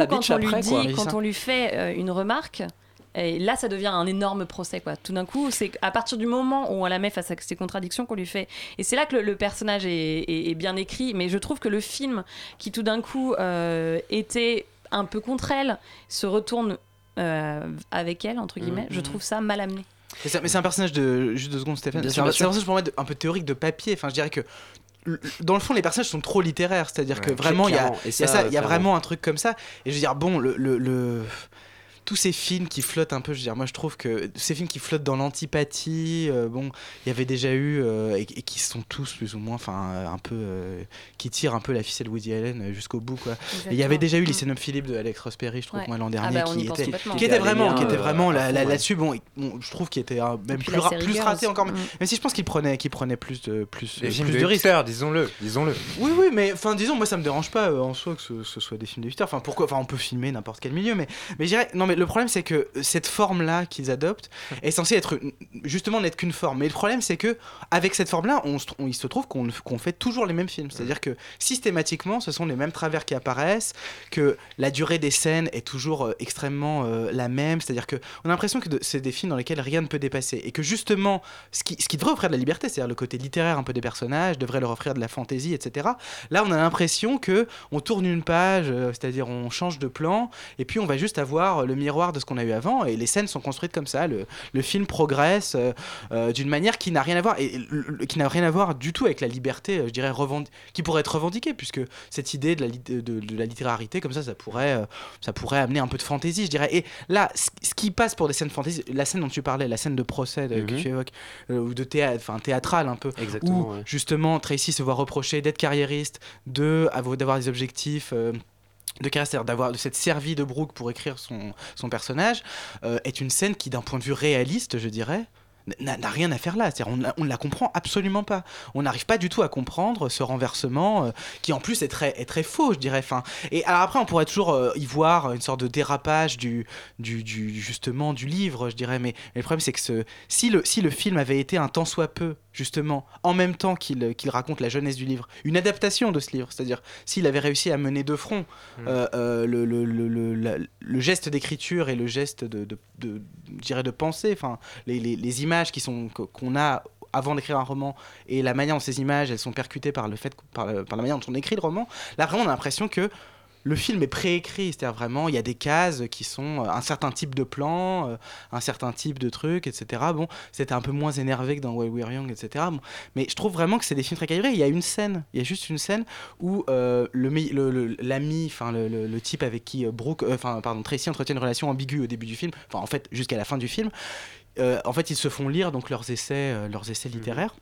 quand on lui dit, quand on lui fait euh, une remarque. Et là, ça devient un énorme procès, quoi. Tout d'un coup, c'est à partir du moment où on la met face à ces contradictions qu'on lui fait. Et c'est là que le, le personnage est, est- est bien écrit. Mais je trouve que le film, qui tout d'un coup euh, était un peu contre elle, se retourne euh, avec elle, entre guillemets. Je trouve ça mal amené. Mais c'est mais c'est un personnage de. Juste deux secondes, Stéphane. Bien C'est sûr, un, un personnage pour moi de- un peu théorique de papier. Enfin, je dirais que. Dans le fond, les personnages sont trop littéraires, c'est-à-dire que Ouais, vraiment, il y a, y ça, y vraiment un truc comme ça. Et je veux dire, bon, le, le- le- tous ces films qui flottent un peu, je veux dire, moi je trouve que ces films qui flottent dans l'antipathie, euh, bon, il y avait déjà eu euh, et, et qui sont tous plus ou moins, enfin, euh, un peu, euh, qui tirent un peu la ficelle Woody Allen jusqu'au bout, quoi. Il y avait déjà eu Lycénum Philippe de Alex Ross Perry, je trouve, Ouais. moi l'an Ah dernier, bah, qui était, qui était vraiment, qui était vraiment euh, là-dessus. Bon, je trouve qu'il était euh, même plus, ra- plus raté encore, Mm. même si je pense qu'il prenait, qu'il prenait plus de, plus, Les euh, films plus de de risques. disons-le, disons-le. Oui, oui, mais enfin, disons, moi, ça me dérange pas euh, en soi que ce, ce soit des films de. Enfin, pourquoi Enfin, on peut filmer n'importe quel milieu, mais, mais je dirais, non, mais le problème, c'est que cette forme-là qu'ils adoptent est censée être justement n'être qu'une forme. Mais le problème, c'est que avec cette forme-là, on, il se trouve qu'on fait toujours les mêmes films. C'est-à-dire que systématiquement, ce sont les mêmes travers qui apparaissent, que la durée des scènes est toujours euh, extrêmement euh, la même. C'est-à-dire que on a l'impression que de- c'est des films dans lesquels rien ne peut dépasser et que justement, ce qui, ce qui devrait offrir de la liberté, c'est-à-dire le côté littéraire un peu des personnages, devrait leur offrir de la fantaisie, etc. Là, on a l'impression que on tourne une page, euh, c'est-à-dire on change de plan, et puis on va juste avoir le miroir de ce qu'on a eu avant, et les scènes sont construites comme ça. Le, le film progresse euh, euh, d'une manière qui n'a rien à voir, et le- qui n'a rien à voir du tout avec la liberté, euh, je dirais, qui pourrait être revendiquée, puisque cette idée de la, lit- de, de la littérarité, comme ça, ça pourrait, euh, ça pourrait amener un peu de fantaisie, je dirais. Et là, ce qui passe pour des scènes fantaisie, la scène dont tu parlais, la scène de procès que Mhm. tu évoques, ou de théâtre, enfin théâtrale un peu, Exactement, où ouais. justement Tracy se voit reprocher d'être carriériste, de avoir- d'avoir des objectifs. euh, de c'est-à-dire d'avoir de s'être servi de Brooke pour écrire son, son personnage, euh, est une scène qui, d'un point de vue réaliste, je dirais, n'a rien à faire là. On on ne la comprend absolument pas. On n'arrive pas du tout à comprendre ce renversement euh, qui, en plus, est très, est très faux, je dirais. Enfin, et alors après, on pourrait toujours euh, y voir une sorte de dérapage du, du, du- justement du livre, je dirais. Mais, le problème, c'est que si, le, si le film avait été un tant soit peu, justement, en même temps qu'il qu'il raconte la jeunesse du livre, une adaptation de ce livre, c'est-à-dire s'il avait réussi à mener de front euh, euh, le, le, le, le- la- le geste d'écriture et le geste de, de, de, de pensée, enfin, les, les, les images qui sont que- qu'on a avant d'écrire un roman et la manière dont ces images elles sont percutées par le fait par la manière dont on écrit le roman là vraiment on a l'impression que le film est préécrit, c'est-à-dire vraiment, il y a des cases qui sont euh, un certain type de plan, euh, un certain type de truc, etc. Bon, c'était un peu moins énervé que dans While We're Young, etc. Bon, mais je trouve vraiment que c'est des films très calibrés. Il y a une scène, il y a juste une scène où euh, le- le- l'ami, enfin le, le- type avec qui Brooke, euh, enfin pardon, Tracy entretient une relation ambiguë au début du film, enfin en fait jusqu'à la fin du film. euh, en fait, ils se font lire donc leurs essais, leurs essais littéraires.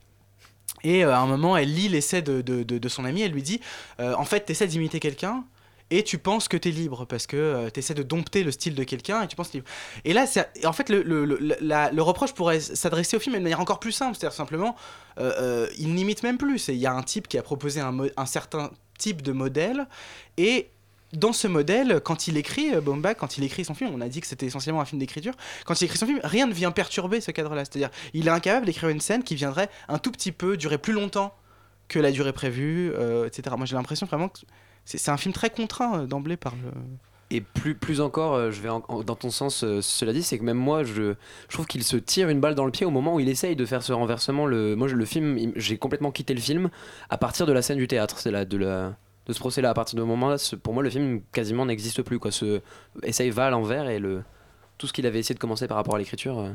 Et euh, à un moment, elle lit l'essai de, de, de- de son ami, elle lui dit En fait, t'essaies d'imiter quelqu'un et tu penses que t'es libre parce que tu t'essaies de dompter le style de quelqu'un et tu penses libre. Et là, en fait, le, reproche pourrait s'adresser au film de manière encore plus simple, c'est-à-dire simplement, euh, euh, il n'imite même plus. Il y a un type qui a proposé un, certain type de modèle et dans ce modèle, quand il écrit euh, Baumbach, quand il écrit son film, on a dit que c'était essentiellement un film d'écriture, quand il écrit son film, rien ne vient perturber ce cadre-là. C'est-à-dire, il est incapable d'écrire une scène qui viendrait un tout petit peu durer plus longtemps que la durée prévue, euh, etc. Moi, j'ai l'impression vraiment que c'est un film très contraint euh, d'emblée par le. Et plus, plus encore, euh, je vais en- dans ton sens, euh, cela dit, c'est que même moi, je, trouve qu'il se tire une balle dans le pied au moment où il essaye de faire ce renversement. Le, moi, le film, il- j'ai complètement quitté le film à partir de la scène du théâtre, c'est de, la, de ce procès-là. À partir de ce moment-là, pour moi, le film quasiment n'existe plus. Quoi. Ce essaye va à l'envers et le, tout ce qu'il avait essayé de commencer par rapport à l'écriture,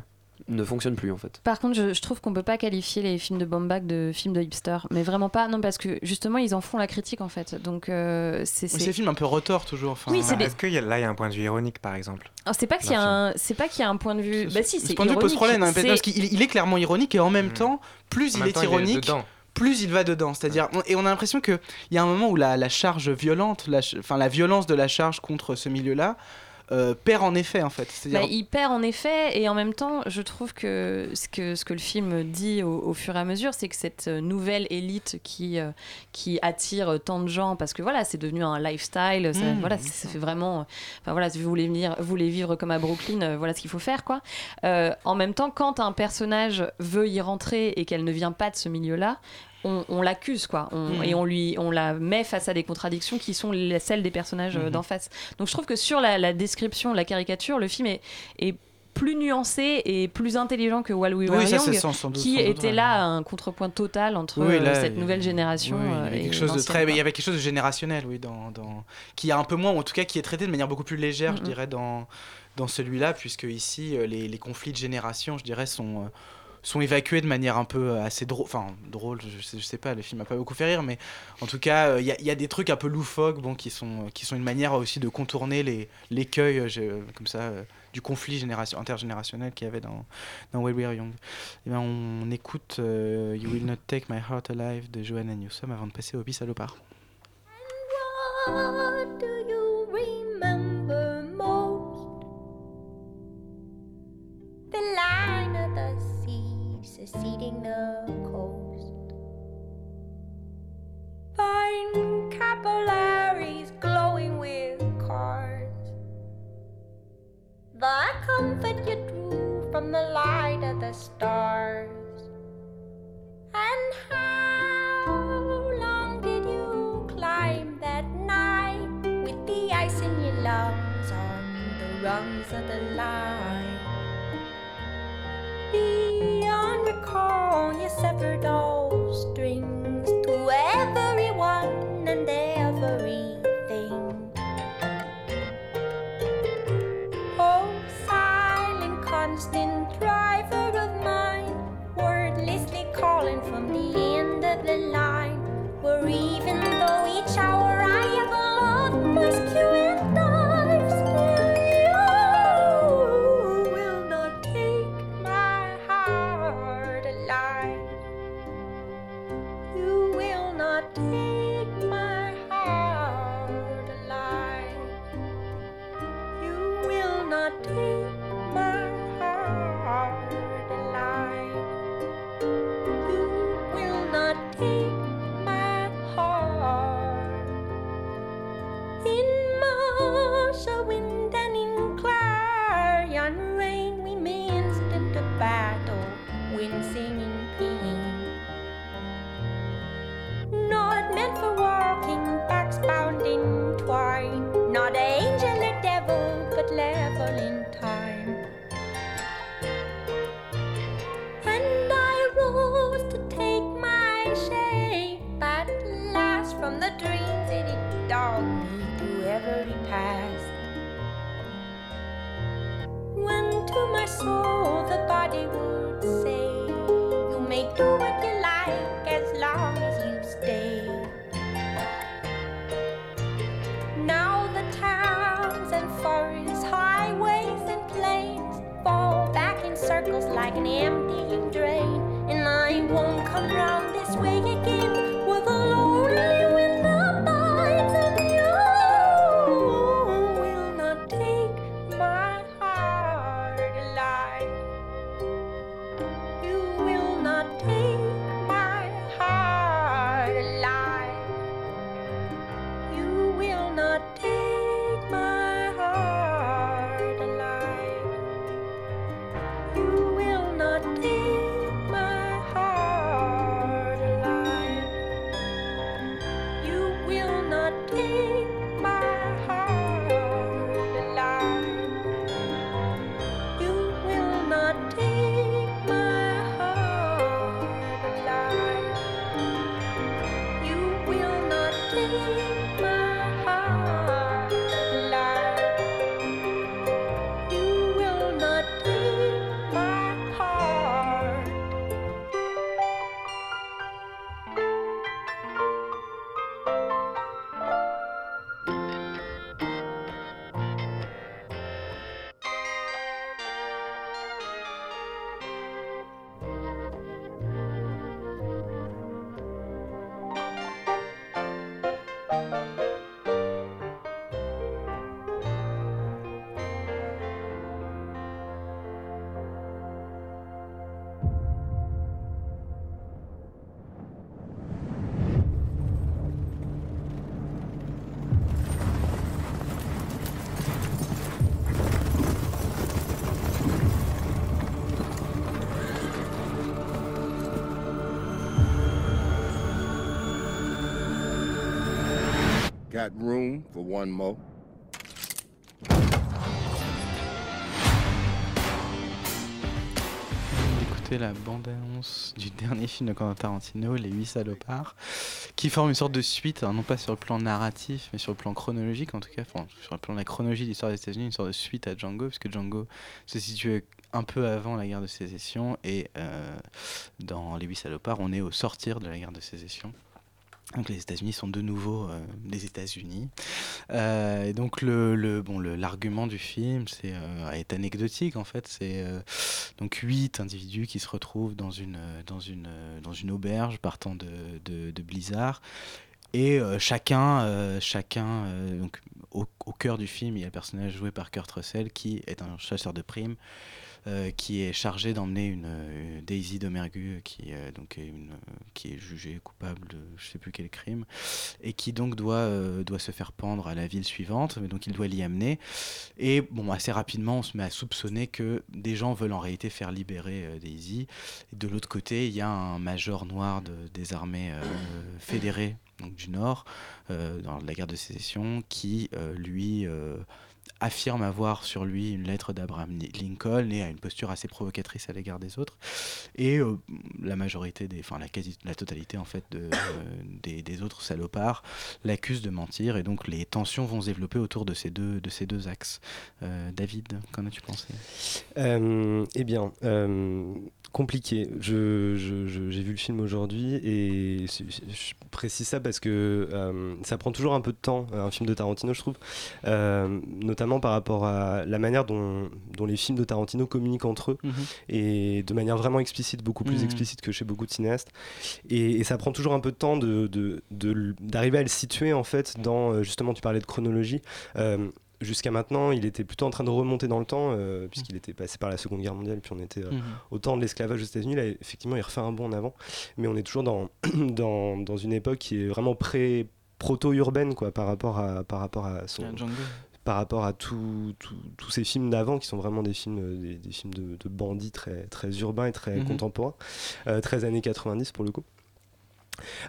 ne fonctionne plus en fait. Par contre, je, je trouve qu'on peut pas qualifier les films de Baumbach de films de hipster, mais vraiment pas. Non, parce que justement, ils en font la critique en fait. Donc, euh, c'est. Oui, des films un peu retors toujours. Enfin, Oui, c'est des- Est-ce que y a- là, il y a un point de vue ironique, par exemple? Alors, c'est pas qu'il y a un, c'est pas qu'il y a un point de vue. Bah si, Ce c'est point de vue pose problème, hein, parce qu'il il est clairement ironique et en même temps, plus En il est temps, il est ironique, plus il va dedans. C'est-à-dire, et on a l'impression qu'il y a un moment où la, la charge violente, la, enfin la violence de la charge contre ce milieu-là, euh, perd en effet en fait. Bah, il perd en effet, et en même temps, je trouve que ce que, ce que le film dit au, au fur et à mesure, c'est que cette euh, nouvelle élite qui, euh, qui attire tant de gens, parce que voilà, c'est devenu un lifestyle, ça, Mmh, voilà, vraiment. Enfin voilà, si vous voulez, venir, vous voulez vivre comme à Brooklyn, euh, voilà ce qu'il faut faire, quoi. En même temps, quand un personnage veut y rentrer et qu'elle ne vient pas de ce milieu-là, on, on l'accuse quoi. On- Mhm. et on lui on la met face à des contradictions qui sont les- celles des personnages euh, Mhm. d'en face. Donc je trouve que sur la, la description la caricature le film est, est plus nuancé et plus intelligent que While We Were Oui, Young sans- sans doute- qui doute était là un contrepoint total entre Oui, euh, là, cette nouvelle génération Oui, il y euh, avait et quelque chose de très, il y avait quelque chose de générationnel, oui, dans, dans- qui est un peu moins, en tout cas qui est traité de manière beaucoup plus légère, je dirais, dans dans celui-là, puisque ici les, les conflits de génération, je dirais, sont sont évacués de manière un peu euh, assez drôle, enfin drôle, je sais, sais pas, le film m'a pas beaucoup fait rire, mais en tout cas, euh, il y, a- a des trucs un peu loufoques, bon, qui sont qui sont une manière aussi de contourner les l'écueil euh, euh, comme ça euh, du conflit génération intergénérationnel qu'il y avait dans dans While We Are Young. Eh ben, on écoute euh, You Will Not Take My Heart Alive de Johanna Newsom avant de passer au bis most? The line of the sea succeeding the coast. Fine capillaries glowing with cars. The comfort you drew from the light of the stars. And how long did you climb that night with the ice in your lungs on the rungs of the line? Beyond recall, you severed all strings to everyone and everything. Oh, silent, constant driver of mine, wordlessly calling from the end of the line. Where even though each hour I have Got room for one more? La bande-annonce du dernier film de Quentin Tarantino, Les Huit Salopards, qui forme une sorte de suite, hein, non pas sur le plan narratif, mais sur le plan chronologique en tout cas, sur le plan de la chronologie de l'histoire des États-Unis, une sorte de suite à Django, puisque Django se situe un peu avant la guerre de sécession, et euh, dans Les Huit Salopards, on est au sortir de la guerre de sécession. Donc les États-Unis sont de nouveau euh, les États-Unis. Euh, et donc le, le- bon l'argument du film c'est euh, est anecdotique en fait. C'est euh, donc huit individus qui se retrouvent dans une dans une dans une auberge partant de, de, de Blizzard. Et chacun, chacun donc, au, au cœur du film, il y a le personnage joué par Kurt Russell qui est un chasseur de primes qui est chargé d'emmener une, euh, Daisy Domergue qui, euh, donc est une, euh, qui est jugée coupable de je sais plus quel crime et qui donc doit, euh, doit se faire pendre à la ville suivante, mais donc il doit l'y amener. Et bon, assez rapidement, on se met à soupçonner que des gens veulent en réalité faire libérer euh, Daisy. Et de l'autre côté, il y a un major noir de- des armées euh, fédérées donc du Nord, euh, dans la guerre de sécession, qui euh, lui euh, affirme avoir sur lui une lettre d'Abraham Li- Lincoln et a une posture assez provocatrice à l'égard des autres. Et euh, la majorité, des, enfin la, quasi, la totalité en fait de, euh, des, autres salopards l'accusent de mentir et donc les tensions vont se développer autour de ces deux, de ces deux axes. Euh, David, qu'en as-tu pensé? Eh bien, compliqué. Je, j'ai vu le film aujourd'hui et je, précise ça parce que ça prend toujours un peu de temps, un film de Tarantino, je trouve, euh, notamment par rapport à la manière dont, dont les films de Tarantino communiquent entre eux Mhm. et de manière vraiment explicite, beaucoup plus Mhm. explicite que chez beaucoup de cinéastes. Et, et ça prend toujours un peu de temps de, de- de l- d'arriver à le situer en fait dans, euh, justement, tu parlais de chronologie. Euh, Jusqu'à maintenant, il était plutôt en train de remonter dans le temps, euh, puisqu'il était passé par la Seconde Guerre mondiale, puis on était euh, Mhm. au temps de l'esclavage aux États-Unis. Là, effectivement, il refait un bond en avant, mais on est toujours dans, dans, dans une époque qui est vraiment pré proto-urbaine quoi par rapport à par rapport à son. Par rapport à tous ces films d'avant qui sont vraiment des films euh, des, des films de, de bandits très très urbains et très Mhm. contemporains euh, très années 90 pour le coup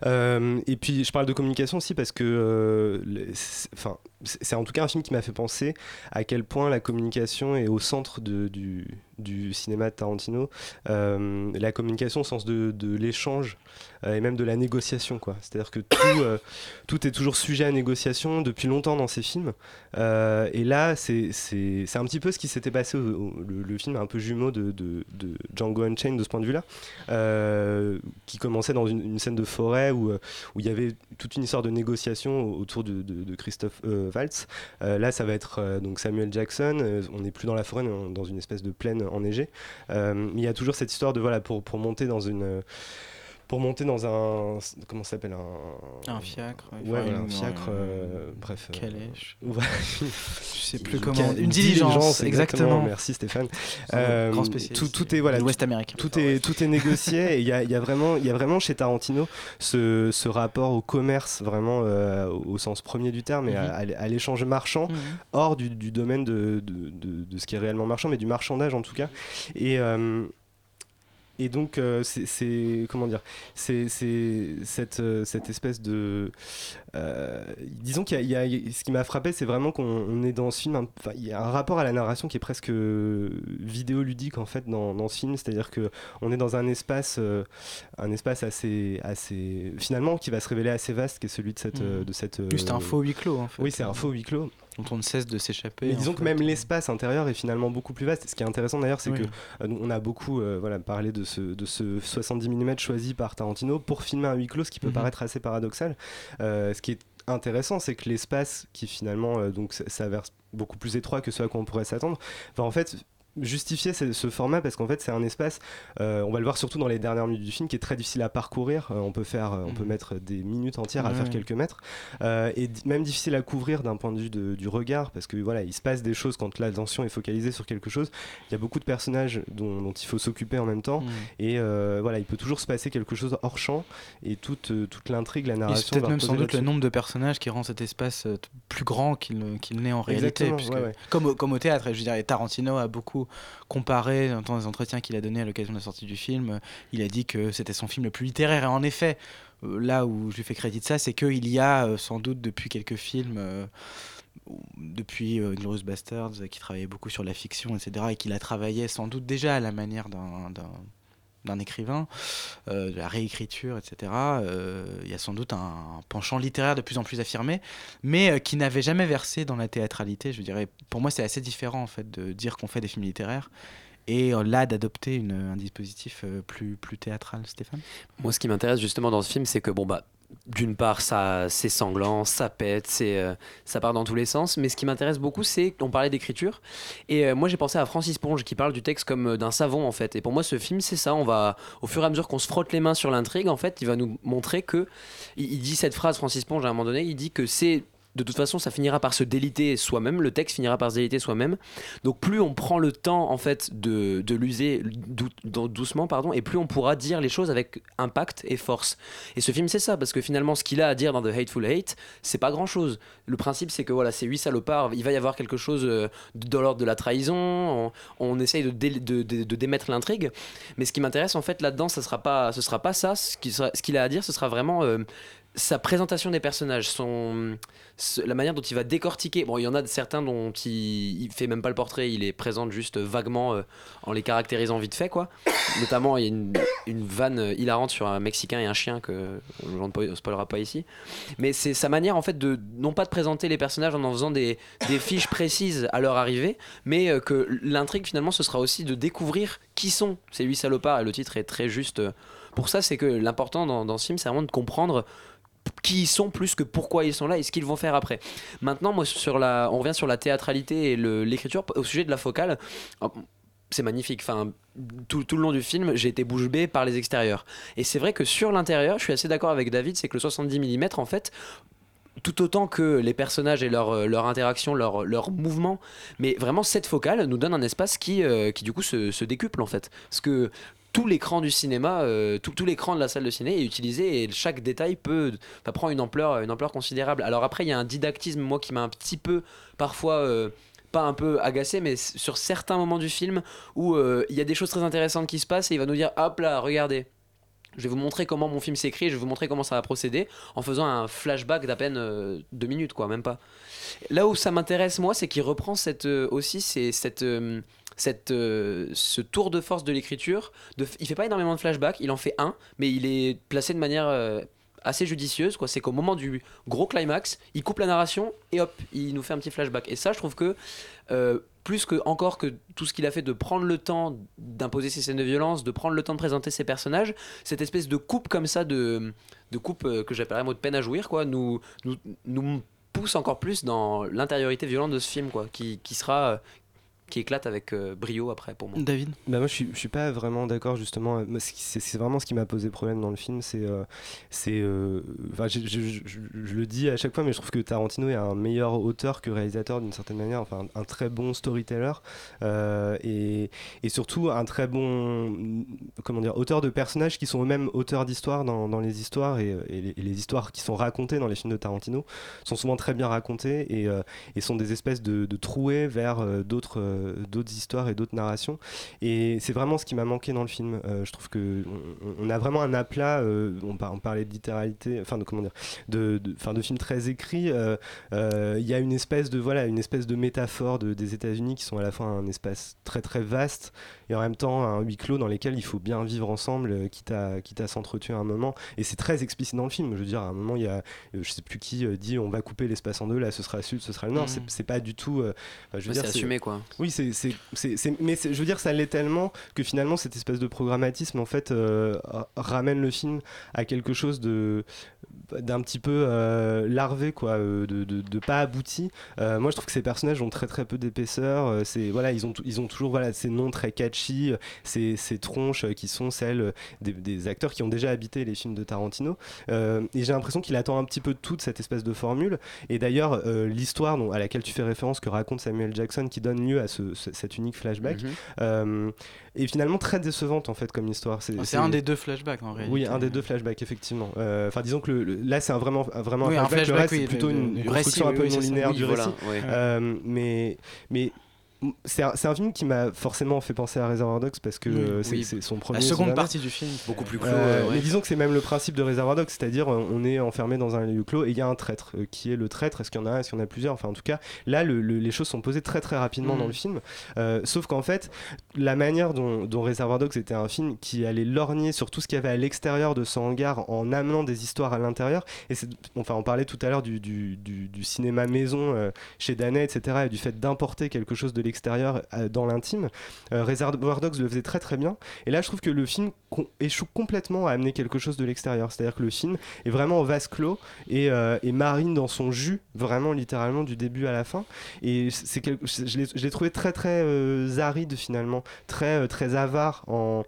euh, et puis je parle de communication aussi parce que euh, enfin, c'est en tout cas un film qui m'a fait penser à quel point la communication est au centre de- du, du cinéma de Tarantino. Euh, la communication au sens de, de l'échange euh, et même de la négociation. C'est-à-dire que tout, euh, tout est toujours sujet à négociation depuis longtemps dans ses films. Et là, c'est un petit peu ce qui s'était passé. au- le, le film un peu jumeau de, de- de Django Unchained de ce point de vue-là, qui commençait dans une, scène de forêt où, il y avait toute une histoire de négociation au- autour de, de- Christophe Waltz. Là, ça va être donc Samuel Jackson. on n'est plus dans la forêt, mais dans une espèce de plaine enneigée. Euh, il y a toujours cette histoire de voilà pour, pour monter dans une pour monter dans un comment ça s'appelle un Un fiacre, ouais, voilà, une- un fiacre un- euh, bref euh, calèche. ouais. Je sais plus Une comment- cal- une diligence, exactement. merci Stéphane un grand spécialiste tout, tout est voilà l'Ouest américain. tout est tout est négocié et il y a, y a vraiment il y a vraiment chez Tarantino ce, ce rapport au commerce vraiment euh, au sens premier du terme et à, à l'échange marchand Mhm. hors du, du domaine de, de, de- de ce qui est réellement marchand mais du marchandage en tout cas et euh, et donc, euh, c'est-. Comment dire C'est cette, euh, cette espèce de. euh, disons qu'il y a- il y a. Ce qui m'a frappé, c'est vraiment qu'on on est dans ce film. un- il y a un rapport à la narration qui est presque vidéoludique, en fait, dans, dans ce film. C'est-à-dire qu'on est dans un espace. un espace assez, assez. Finalement, qui va se révéler assez vaste, qui est celui de cette. De cette Oui, c'est un faux huis clos en fait. Oui, c'est un faux huis clos. Dont on ne cesse de s'échapper. Mais en disons que même l'espace intérieur est finalement beaucoup plus vaste. Ce qui est intéressant d'ailleurs, c'est Oui. que euh, on a beaucoup euh, voilà, parlé de ce, de ce 70 mm choisi par Tarantino pour filmer un huis clos, ce qui peut Mhm. paraître assez paradoxal. Euh, ce qui est intéressant, c'est que l'espace qui finalement donc s'avère beaucoup plus étroit que ce à quoi on pourrait s'attendre, va en fait justifier ce, ce format parce qu'en fait c'est un espace euh, on va le voir surtout dans les dernières minutes du film qui est très difficile à parcourir Euh, on peut faire euh, on peut Mhm. mettre des minutes entières à Ouais, faire ouais. quelques mètres et même difficile à couvrir d'un point de vue de- du regard parce que voilà il se passe des choses quand l'attention est focalisée sur quelque chose il y a beaucoup de personnages dont, dont il faut s'occuper en même temps Mhm. et voilà il peut toujours se passer quelque chose hors champ et toute, toute l'intrigue la narration c'est peut-être même sans doute le nombre de personnages qui rend cet espace plus grand qu'il qu'il n'est en réalité. Puisque ouais. Comme, au, comme au théâtre, je veux dire, et Tarantino a beaucoup comparé dans les entretiens qu'il a donné à l'occasion de la sortie du film. Il a dit que c'était son film le plus littéraire. Et en effet, euh, là où je lui fais crédit de ça, c'est qu'il y a euh, sans doute depuis quelques films, euh, depuis euh, Inglourious Basterds, euh, qui travaillait beaucoup sur la fiction, etc., et qu'il a travaillé sans doute déjà à la manière d'un- d'un écrivain, euh, de la réécriture, etc. euh, Il y a sans doute un, penchant littéraire de plus en plus affirmé, mais euh, qui n'avait jamais versé dans la théâtralité. Je dirais, pour moi, c'est assez différent en fait de dire qu'on fait des films littéraires et là d'adopter un dispositif plus plus théâtral. Stéphane? Moi, ce qui m'intéresse justement dans ce film, c'est que bon bah. D'une part, ça, c'est sanglant, ça pète, euh, ça part dans tous les sens. Mais ce qui m'intéresse beaucoup, c'est qu'on parlait d'écriture. Et euh, moi, j'ai pensé à Francis Ponge qui parle du texte comme euh, d'un savon en fait. Et pour moi, ce film, c'est ça. On va, au fur et à mesure qu'on se frotte les mains sur l'intrigue, en fait, il va nous montrer que il, il dit cette phrase, Francis Ponge, à un moment donné, il dit que c'est de toute façon, ça finira par se déliter soi-même. Le texte finira par se déliter soi-même. Donc, plus on prend le temps en fait de, l'user dou- dou- doucement, pardon, et plus on pourra dire les choses avec impact et force. Et ce film, c'est ça, parce que finalement, ce qu'il a à dire dans The Hateful Hate, c'est pas grand-chose. Le principe, c'est que voilà, c'est huit salopards. Il va y avoir quelque chose euh, de l'ordre de la trahison. On, essaye de, dé- de- de- de démettre l'intrigue. Mais ce qui m'intéresse en fait là-dedans, ça sera ce sera pas ça. Ce qu'il sera- ce qu'il a à dire, ce sera vraiment euh, sa présentation des personnages, la manière dont il va décortiquer. Bon, il y en a certains dont il, il fait même pas le portrait, il les présente juste vaguement euh, en les caractérisant vite fait, quoi. Notamment, il y a une, vanne euh, hilarante sur un Mexicain et un chien que on ne spoilera pas ici. Mais c'est sa manière, en fait, de non pas de présenter les personnages en en faisant des, fiches précises à leur arrivée, mais euh, que l'intrigue, finalement, ce sera aussi de découvrir qui sont ces huit salopards. Et le titre est très juste euh, pour ça, c'est que l'important dans, dans ce film, c'est vraiment de comprendre qui ils sont plus que pourquoi ils sont là et ce qu'ils vont faire après. Maintenant, moi, sur la, on revient sur la théâtralité et l'écriture au sujet de la focale. Oh, C'est magnifique. Enfin, tout, le long du film, j'ai été bouche bée par les extérieurs. Et c'est vrai que sur l'intérieur, je suis assez d'accord avec David, c'est que le 70 mm, en fait, tout autant que les personnages et leur, euh, leur interaction, leur, leur mouvement, mais vraiment cette focale nous donne un espace qui, euh, qui du coup se, se décuple en fait. Parce que tout l'écran du cinéma, euh, tout, l'écran de la salle de ciné est utilisé et chaque détail peut bah, prend une ampleur, considérable. Alors après, il y a un didactisme, moi, qui m'a un petit peu, parfois, euh, pas un peu agacé, mais sur certains moments du film où euh, il y a des choses très intéressantes qui se passent et il va nous dire, hop là, regardez. Je vais vous montrer comment mon film s'écrit, je vais vous montrer comment ça va procéder en faisant un flashback d'à peine euh, deux minutes, quoi, même pas. Là où ça m'intéresse, moi, c'est qu'il reprend cette, euh, aussi c'est cette, euh, cette, ce tour de force de l'écriture. De, il fait pas énormément de flashbacks, il en fait un, mais il est placé de manière assez judicieuse. quoi. C'est qu'au moment du gros climax, il coupe la narration et hop, il nous fait un petit flashback. Et ça, je trouve que euh, plus que encore que tout ce qu'il a fait de prendre le temps d'imposer ses scènes de violence, de prendre le temps de présenter ses personnages, cette espèce de coupe comme ça, de, de coupe euh, que j'appellerais mot de peine à jouir, quoi, nous, nous, nous pousse encore plus dans l'intériorité violente de ce film, quoi, qui, qui sera euh, qui éclate avec euh, brio après pour moi. David bah moi je suis, je suis pas vraiment d'accord justement qui- c'est vraiment ce qui m'a posé problème dans le film c'est euh, c'est euh, enfin je, je- je- je- je le dis à chaque fois mais je trouve que Tarantino est un meilleur auteur que réalisateur d'une certaine manière enfin un, un très bon storyteller euh, et, et surtout un très bon comment dire auteur de personnages qui sont eux-mêmes auteurs d'histoires dans, dans les histoires et, et les, et les histoires qui sont racontées dans les films de Tarantino sont souvent très bien racontées et, euh, et sont des espèces de, de trouées vers euh, d'autres euh, d'autres histoires et d'autres narrations. Et c'est vraiment ce qui m'a manqué dans le film. Euh, je trouve que on, on a vraiment un aplat euh, on, par- on parlait de littéralité enfin de comment dire de de, enfin, de films très écrits euh, euh, il y a une espèce de voilà une espèce de métaphore de, des États-Unis qui sont à la fois un espace très très vaste et en même temps un huis clos dans lesquels il faut bien vivre ensemble euh, quitte à quitte à s'entretuer à un moment. Et c'est très explicite dans le film. Je veux dire à un moment il y a euh, je sais plus qui euh, dit on va couper l'espace en deux là ce sera le sud ce sera le nord. Mhm. c'est pas du tout euh, enfin, je veux Ouais, dire c'est assumé, quoi. oui c'est c'est- mais je veux dire ça l'est tellement que finalement cette espèce de programmatisme en fait euh, ra- ramène le film à quelque chose de d'un petit peu euh, larvé quoi euh, de, de, de pas abouti. Euh, moi je trouve que ces personnages ont très très peu d'épaisseur c'est voilà ils ont ils ont toujours voilà ces noms très catchy ces, ces tronches qui sont celles des, des acteurs qui ont déjà habité les films de Tarantino. Euh, et j'ai l'impression qu'il attend un petit peu de toute cette espèce de formule. Et d'ailleurs l'histoire à laquelle tu fais référence que raconte Samuel Jackson qui donne lieu à ce, ce- cet unique flashback Mhm. Est finalement très décevante en fait comme histoire. C'est un des deux flashbacks, en réalité. oui un des deux flashbacks effectivement. Euh, enfin disons que le- le- là c'est un vraiment un- vraiment Oui, un un flashback, le flashback, reste oui, c'est plutôt une construction récit, un peu non linéaire du récit. Euh, mais c'est un, film qui m'a forcément fait penser à Reservoir Dogs parce que Oui, euh, c'est oui. son La premier. seconde Zoolander. partie du film, beaucoup plus clos, Euh, ouais. Mais disons que c'est même le principe de Reservoir Dogs, c'est-à-dire euh, on est enfermé dans un lieu clos et il y a un traître. euh, qui est le traître Est-ce qu'il y en a un? Est-ce qu'il y en a plusieurs? Enfin, en tout cas, là, le- le- les choses sont posées très très rapidement dans le film. Euh, sauf qu'en fait, la manière dont, dont Reservoir Dogs était un film qui allait lorgner sur tout ce qu'il y avait à l'extérieur de son hangar en amenant des histoires à l'intérieur. Et c'est, enfin, on parlait tout à l'heure du, du- du- du cinéma maison euh, chez Danet, etc. Et du fait d'importer quelque chose de l'extérieur euh, dans l'intime. Euh, Reservoir Dogs le faisait très très bien. Et là, je trouve que le film échoue complètement à amener quelque chose de l'extérieur. C'est-à-dire que le film est vraiment en vase clos et, euh, marine dans son jus, vraiment littéralement du début à la fin. Et c'est quelque- je l'ai- trouvé très très aride finalement, très très avare en,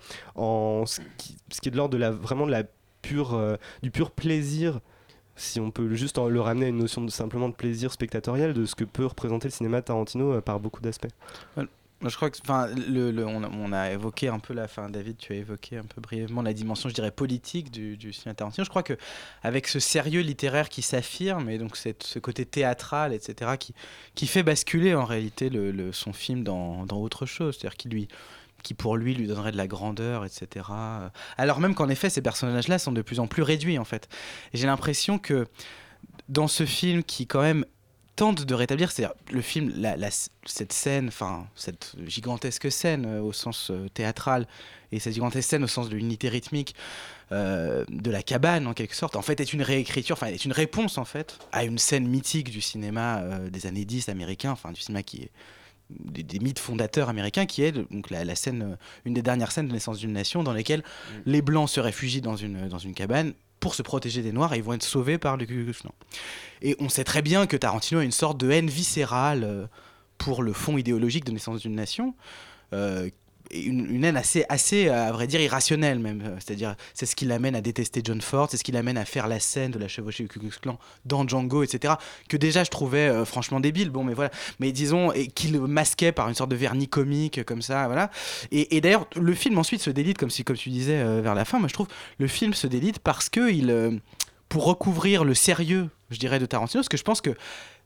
ce, qui, est de l'ordre de la vraiment de la pure du pur plaisir si on peut juste le ramener à une notion de, simplement de plaisir spectatoriel de ce que peut représenter le cinéma de Tarantino euh, par beaucoup d'aspects. Je crois que, enfin, le, le- on, a, on a évoqué un peu la fin. David, tu as évoqué un peu brièvement la dimension, je dirais, politique du, du cinéma Tarantino. Je crois que avec ce sérieux littéraire qui s'affirme et donc cette, ce côté théâtral, etc., qui, qui fait basculer en réalité le, le- son film dans, dans autre chose, c'est-à-dire qui lui qui pour lui lui donnerait de la grandeur, etc. Alors même qu'en effet, ces personnages-là sont de plus en plus réduits, en fait. J'ai l'impression que dans ce film qui quand même tente de rétablir, c'est le film, cette scène, enfin cette gigantesque scène euh, au sens euh, théâtral et cette gigantesque scène au sens de l'unité rythmique euh, de la cabane en quelque sorte, en fait est une réécriture, enfin est une réponse en fait à une scène mythique du cinéma des années 10 américain, enfin du cinéma qui est des, des mythes fondateurs américains qui est donc la, la scène euh, une des dernières scènes de naissance d'une nation dans lesquelles les blancs se réfugient dans une dans une cabane pour se protéger des noirs et ils vont être sauvés par le Ku. Et on sait très bien que Tarantino a une sorte de haine viscérale euh, pour le fond idéologique de naissance d'une nation. euh, une, haine assez, assez, à vrai dire, irrationnelle même. Euh, C'est-à-dire, c'est ce qui l'amène à détester John Ford, c'est ce qui l'amène à faire la scène de la chevauchée du Ku Klux Klan dans Django, etc. Que déjà je trouvais euh, franchement débile. Bon, mais voilà. Mais disons, et qu'il masquait par une sorte de vernis comique comme ça, voilà. Et, d'ailleurs, le film ensuite se délite, comme, si, comme tu disais euh, vers la fin. Moi, je trouve le film se délite parce que il, euh, pour recouvrir le sérieux, je dirais, de Tarantino, parce que je pense que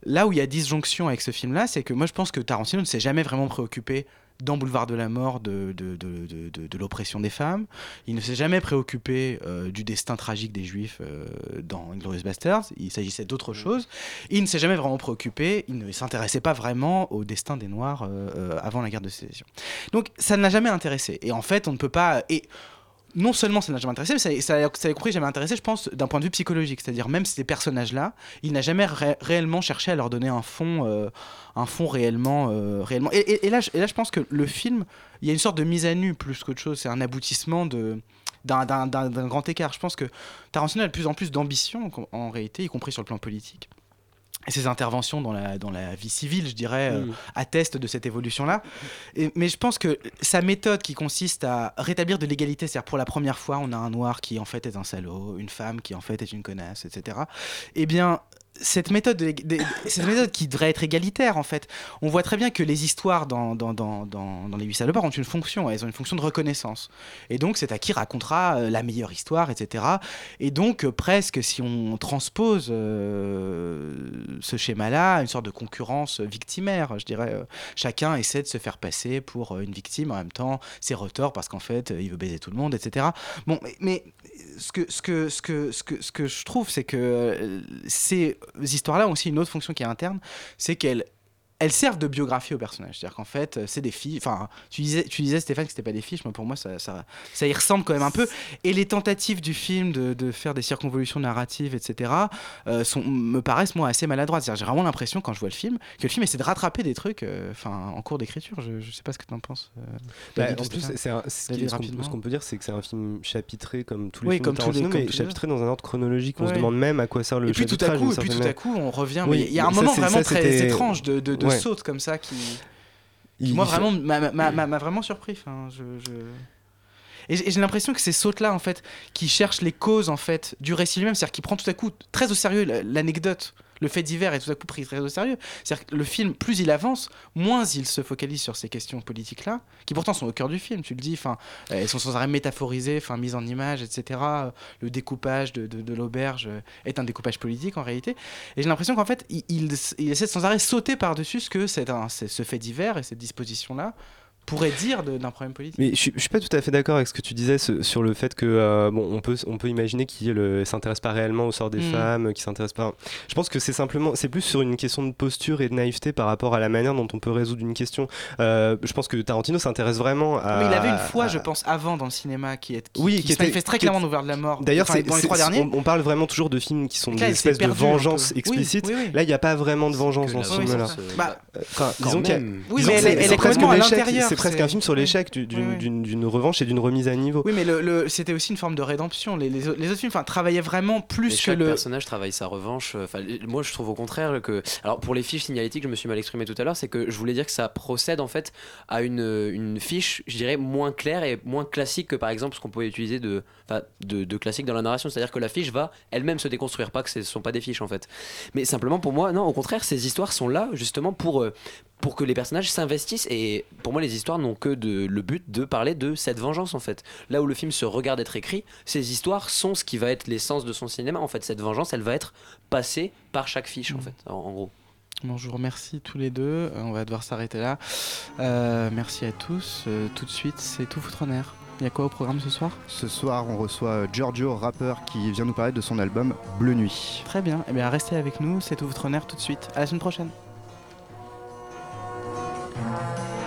là où il y a disjonction avec ce film-là, c'est que moi je pense que Tarantino ne s'est jamais vraiment préoccupé dans Boulevard de la Mort de, de, de, de- l'oppression des femmes. Il ne s'est jamais préoccupé euh, du destin tragique des Juifs euh, dans Inglourious Basterds. Il s'agissait d'autre chose. Il ne s'est jamais vraiment préoccupé, il ne s'intéressait pas vraiment au destin des Noirs euh, euh, avant la guerre de sécession. Donc ça ne l'a jamais intéressé. Et en fait, on ne peut pas... Et non seulement ça n'a jamais intéressé, mais ça, ça, ça a compris jamais intéressé, je pense, d'un point de vue psychologique. C'est-à-dire même ces personnages-là, il n'a jamais ré- réellement cherché à leur donner un fond, euh, un fond réellement, euh, réellement. Et, là, et là, je pense que le film, il y a une sorte de mise à nu plus qu'autre chose. C'est un aboutissement d'un- grand écart. Je pense que Tarantino a de plus en plus d'ambition en réalité, y compris sur le plan politique. Ses interventions dans la, dans la vie civile, je dirais, euh, Mm. attestent de cette évolution-là. Mais je pense que sa méthode qui consiste à rétablir de l'égalité, c'est-à-dire pour la première fois, on a un noir qui en fait est un salaud, une femme qui en fait est une connasse, etc. Eh bien, cette méthode, cette méthode qui devrait être égalitaire, en fait, on voit très bien que les histoires dans, dans, dans, dans, Les Huit Salopards ont une fonction, elles ont une fonction de reconnaissance. Et donc, c'est à qui racontera euh, la meilleure histoire, etc. Et donc, euh, presque, si on transpose euh, ce schéma-là, une sorte de concurrence victimaire, je dirais, chacun essaie de se faire passer pour une victime, en même temps, c'est retort parce qu'en fait, il veut baiser tout le monde, etc. Bon, mais, mais ce, que, ce, que, ce, que, ce, que, ce que je trouve, c'est que euh, ces histoires-là ont aussi une autre fonction qui est interne, c'est qu'elles elles servent de biographie aux personnages. C'est-à-dire qu'en fait, euh, c'est des filles. Enfin, tu disais, tu disais Stéphane que c'était pas des fiches, mais pour moi, ça, ça, ça y ressemble quand même un peu. Et les tentatives du film de, de faire des circonvolutions narratives, etc., euh, sont, me paraissent moi assez maladroites. C'est-à-dire, j'ai vraiment l'impression quand je vois le film que le film essaie de rattraper des trucs, euh, en cours d'écriture. Je, je sais pas ce que tu en penses. euh, Bah, David ou en plus, c'est ce qu'on ce peut dire, c'est que c'est un film chapitré comme tous les Oui, films comme tous les- mais chapitré dans un ordre chronologique. On se demande même à quoi sert le et puis tout à coup, et puis tout à coup, on revient. Oui, il y a un moment vraiment très étrange de Ouais. saute comme ça qui, Il- qui, moi il vraiment m'a- vraiment surpris. Enfin, je, je- Et j'ai l'impression que ces sautes-là, en fait, qui cherchent les causes en fait du récit lui-même, c'est-à-dire qui prend tout à coup très au sérieux la- l'anecdote, le fait divers est tout à coup pris très au sérieux. C'est-à-dire que le film, plus il avance, moins il se focalise sur ces questions politiques-là, qui pourtant sont au cœur du film, tu le dis, enfin, elles sont sans arrêt métaphorisées, enfin, mises en image, etc. Le découpage de, l'auberge est un découpage politique en réalité. Et j'ai l'impression qu'en fait, il, essaie de sans arrêt sauter par-dessus ce que c'est ce fait divers et cette disposition-là pourrait dire d'un problème politique. Mais je, suis- je suis pas tout à fait d'accord avec ce que tu disais ce- sur le fait que euh, bon, on peut on peut imaginer qu'il ne s'intéresse pas réellement au sort des Mm. femmes, qui s'intéresse pas. Je pense que c'est simplement c'est plus sur une question de posture et de naïveté par rapport à la manière dont on peut résoudre une question. Euh, je pense que Tarantino s'intéresse vraiment à. Mais il avait une foi, à- je pense, avant dans le cinéma qui, est, qui, Oui, qui qui se était- manifeste très qui clairement Ouvert de la mort. D'ailleurs, Enfin, c'est- dans les trois derniers. on, on parle vraiment toujours de films qui sont Là, des espèces de vengeance. Oui, explicite. oui, oui. Là, il n'y a pas vraiment de vengeance dans ce film-là. euh, Bah, Enfin, quand disons qu'il y a- même. Oui, disons mais que elle c'est- est- presque complètement à l'échec- l'intérieur, presque un film sur l'échec du- d'une Oui, oui. revanche et d'une remise à niveau. Oui, mais le, le- c'était aussi une forme de rédemption. Les, les, autres- les autres films travaillaient vraiment Mais plus que chaque le. personnage travaille sa revanche. euh, Enfin, moi, je trouve au contraire que. Alors, pour les fiches signalétiques, je me suis mal exprimé tout à l'heure, c'est que je voulais dire que ça procède en fait à une, une fiche, je dirais, moins claire et moins classique que par exemple ce qu'on pouvait utiliser de, de, de classique dans la narration. C'est-à-dire que la fiche va elle-même se déconstruire, pas que ce ne sont pas des fiches en fait. Mais simplement pour moi, non, au contraire, ces histoires sont là justement pour. Pour que les personnages s'investissent et pour moi les histoires n'ont que de, le but de parler de cette vengeance en fait là où le film se regarde être écrit ces histoires sont ce qui va être l'essence de son cinéma en fait cette vengeance elle va être passée par chaque fiche en fait en, en gros Bon, je vous remercie tous les deux. Euh, On va devoir s'arrêter là. Euh, merci à tous. Euh, tout de suite, c'est tout foutre en air. Il y a quoi au programme ce soir? Ce soir, on reçoit Giorgio, rappeur, qui vient nous parler de son album Bleu Nuit. Très bien. Eh bien, restez avec nous. C'est tout votre honneur tout de suite. À la semaine prochaine. Música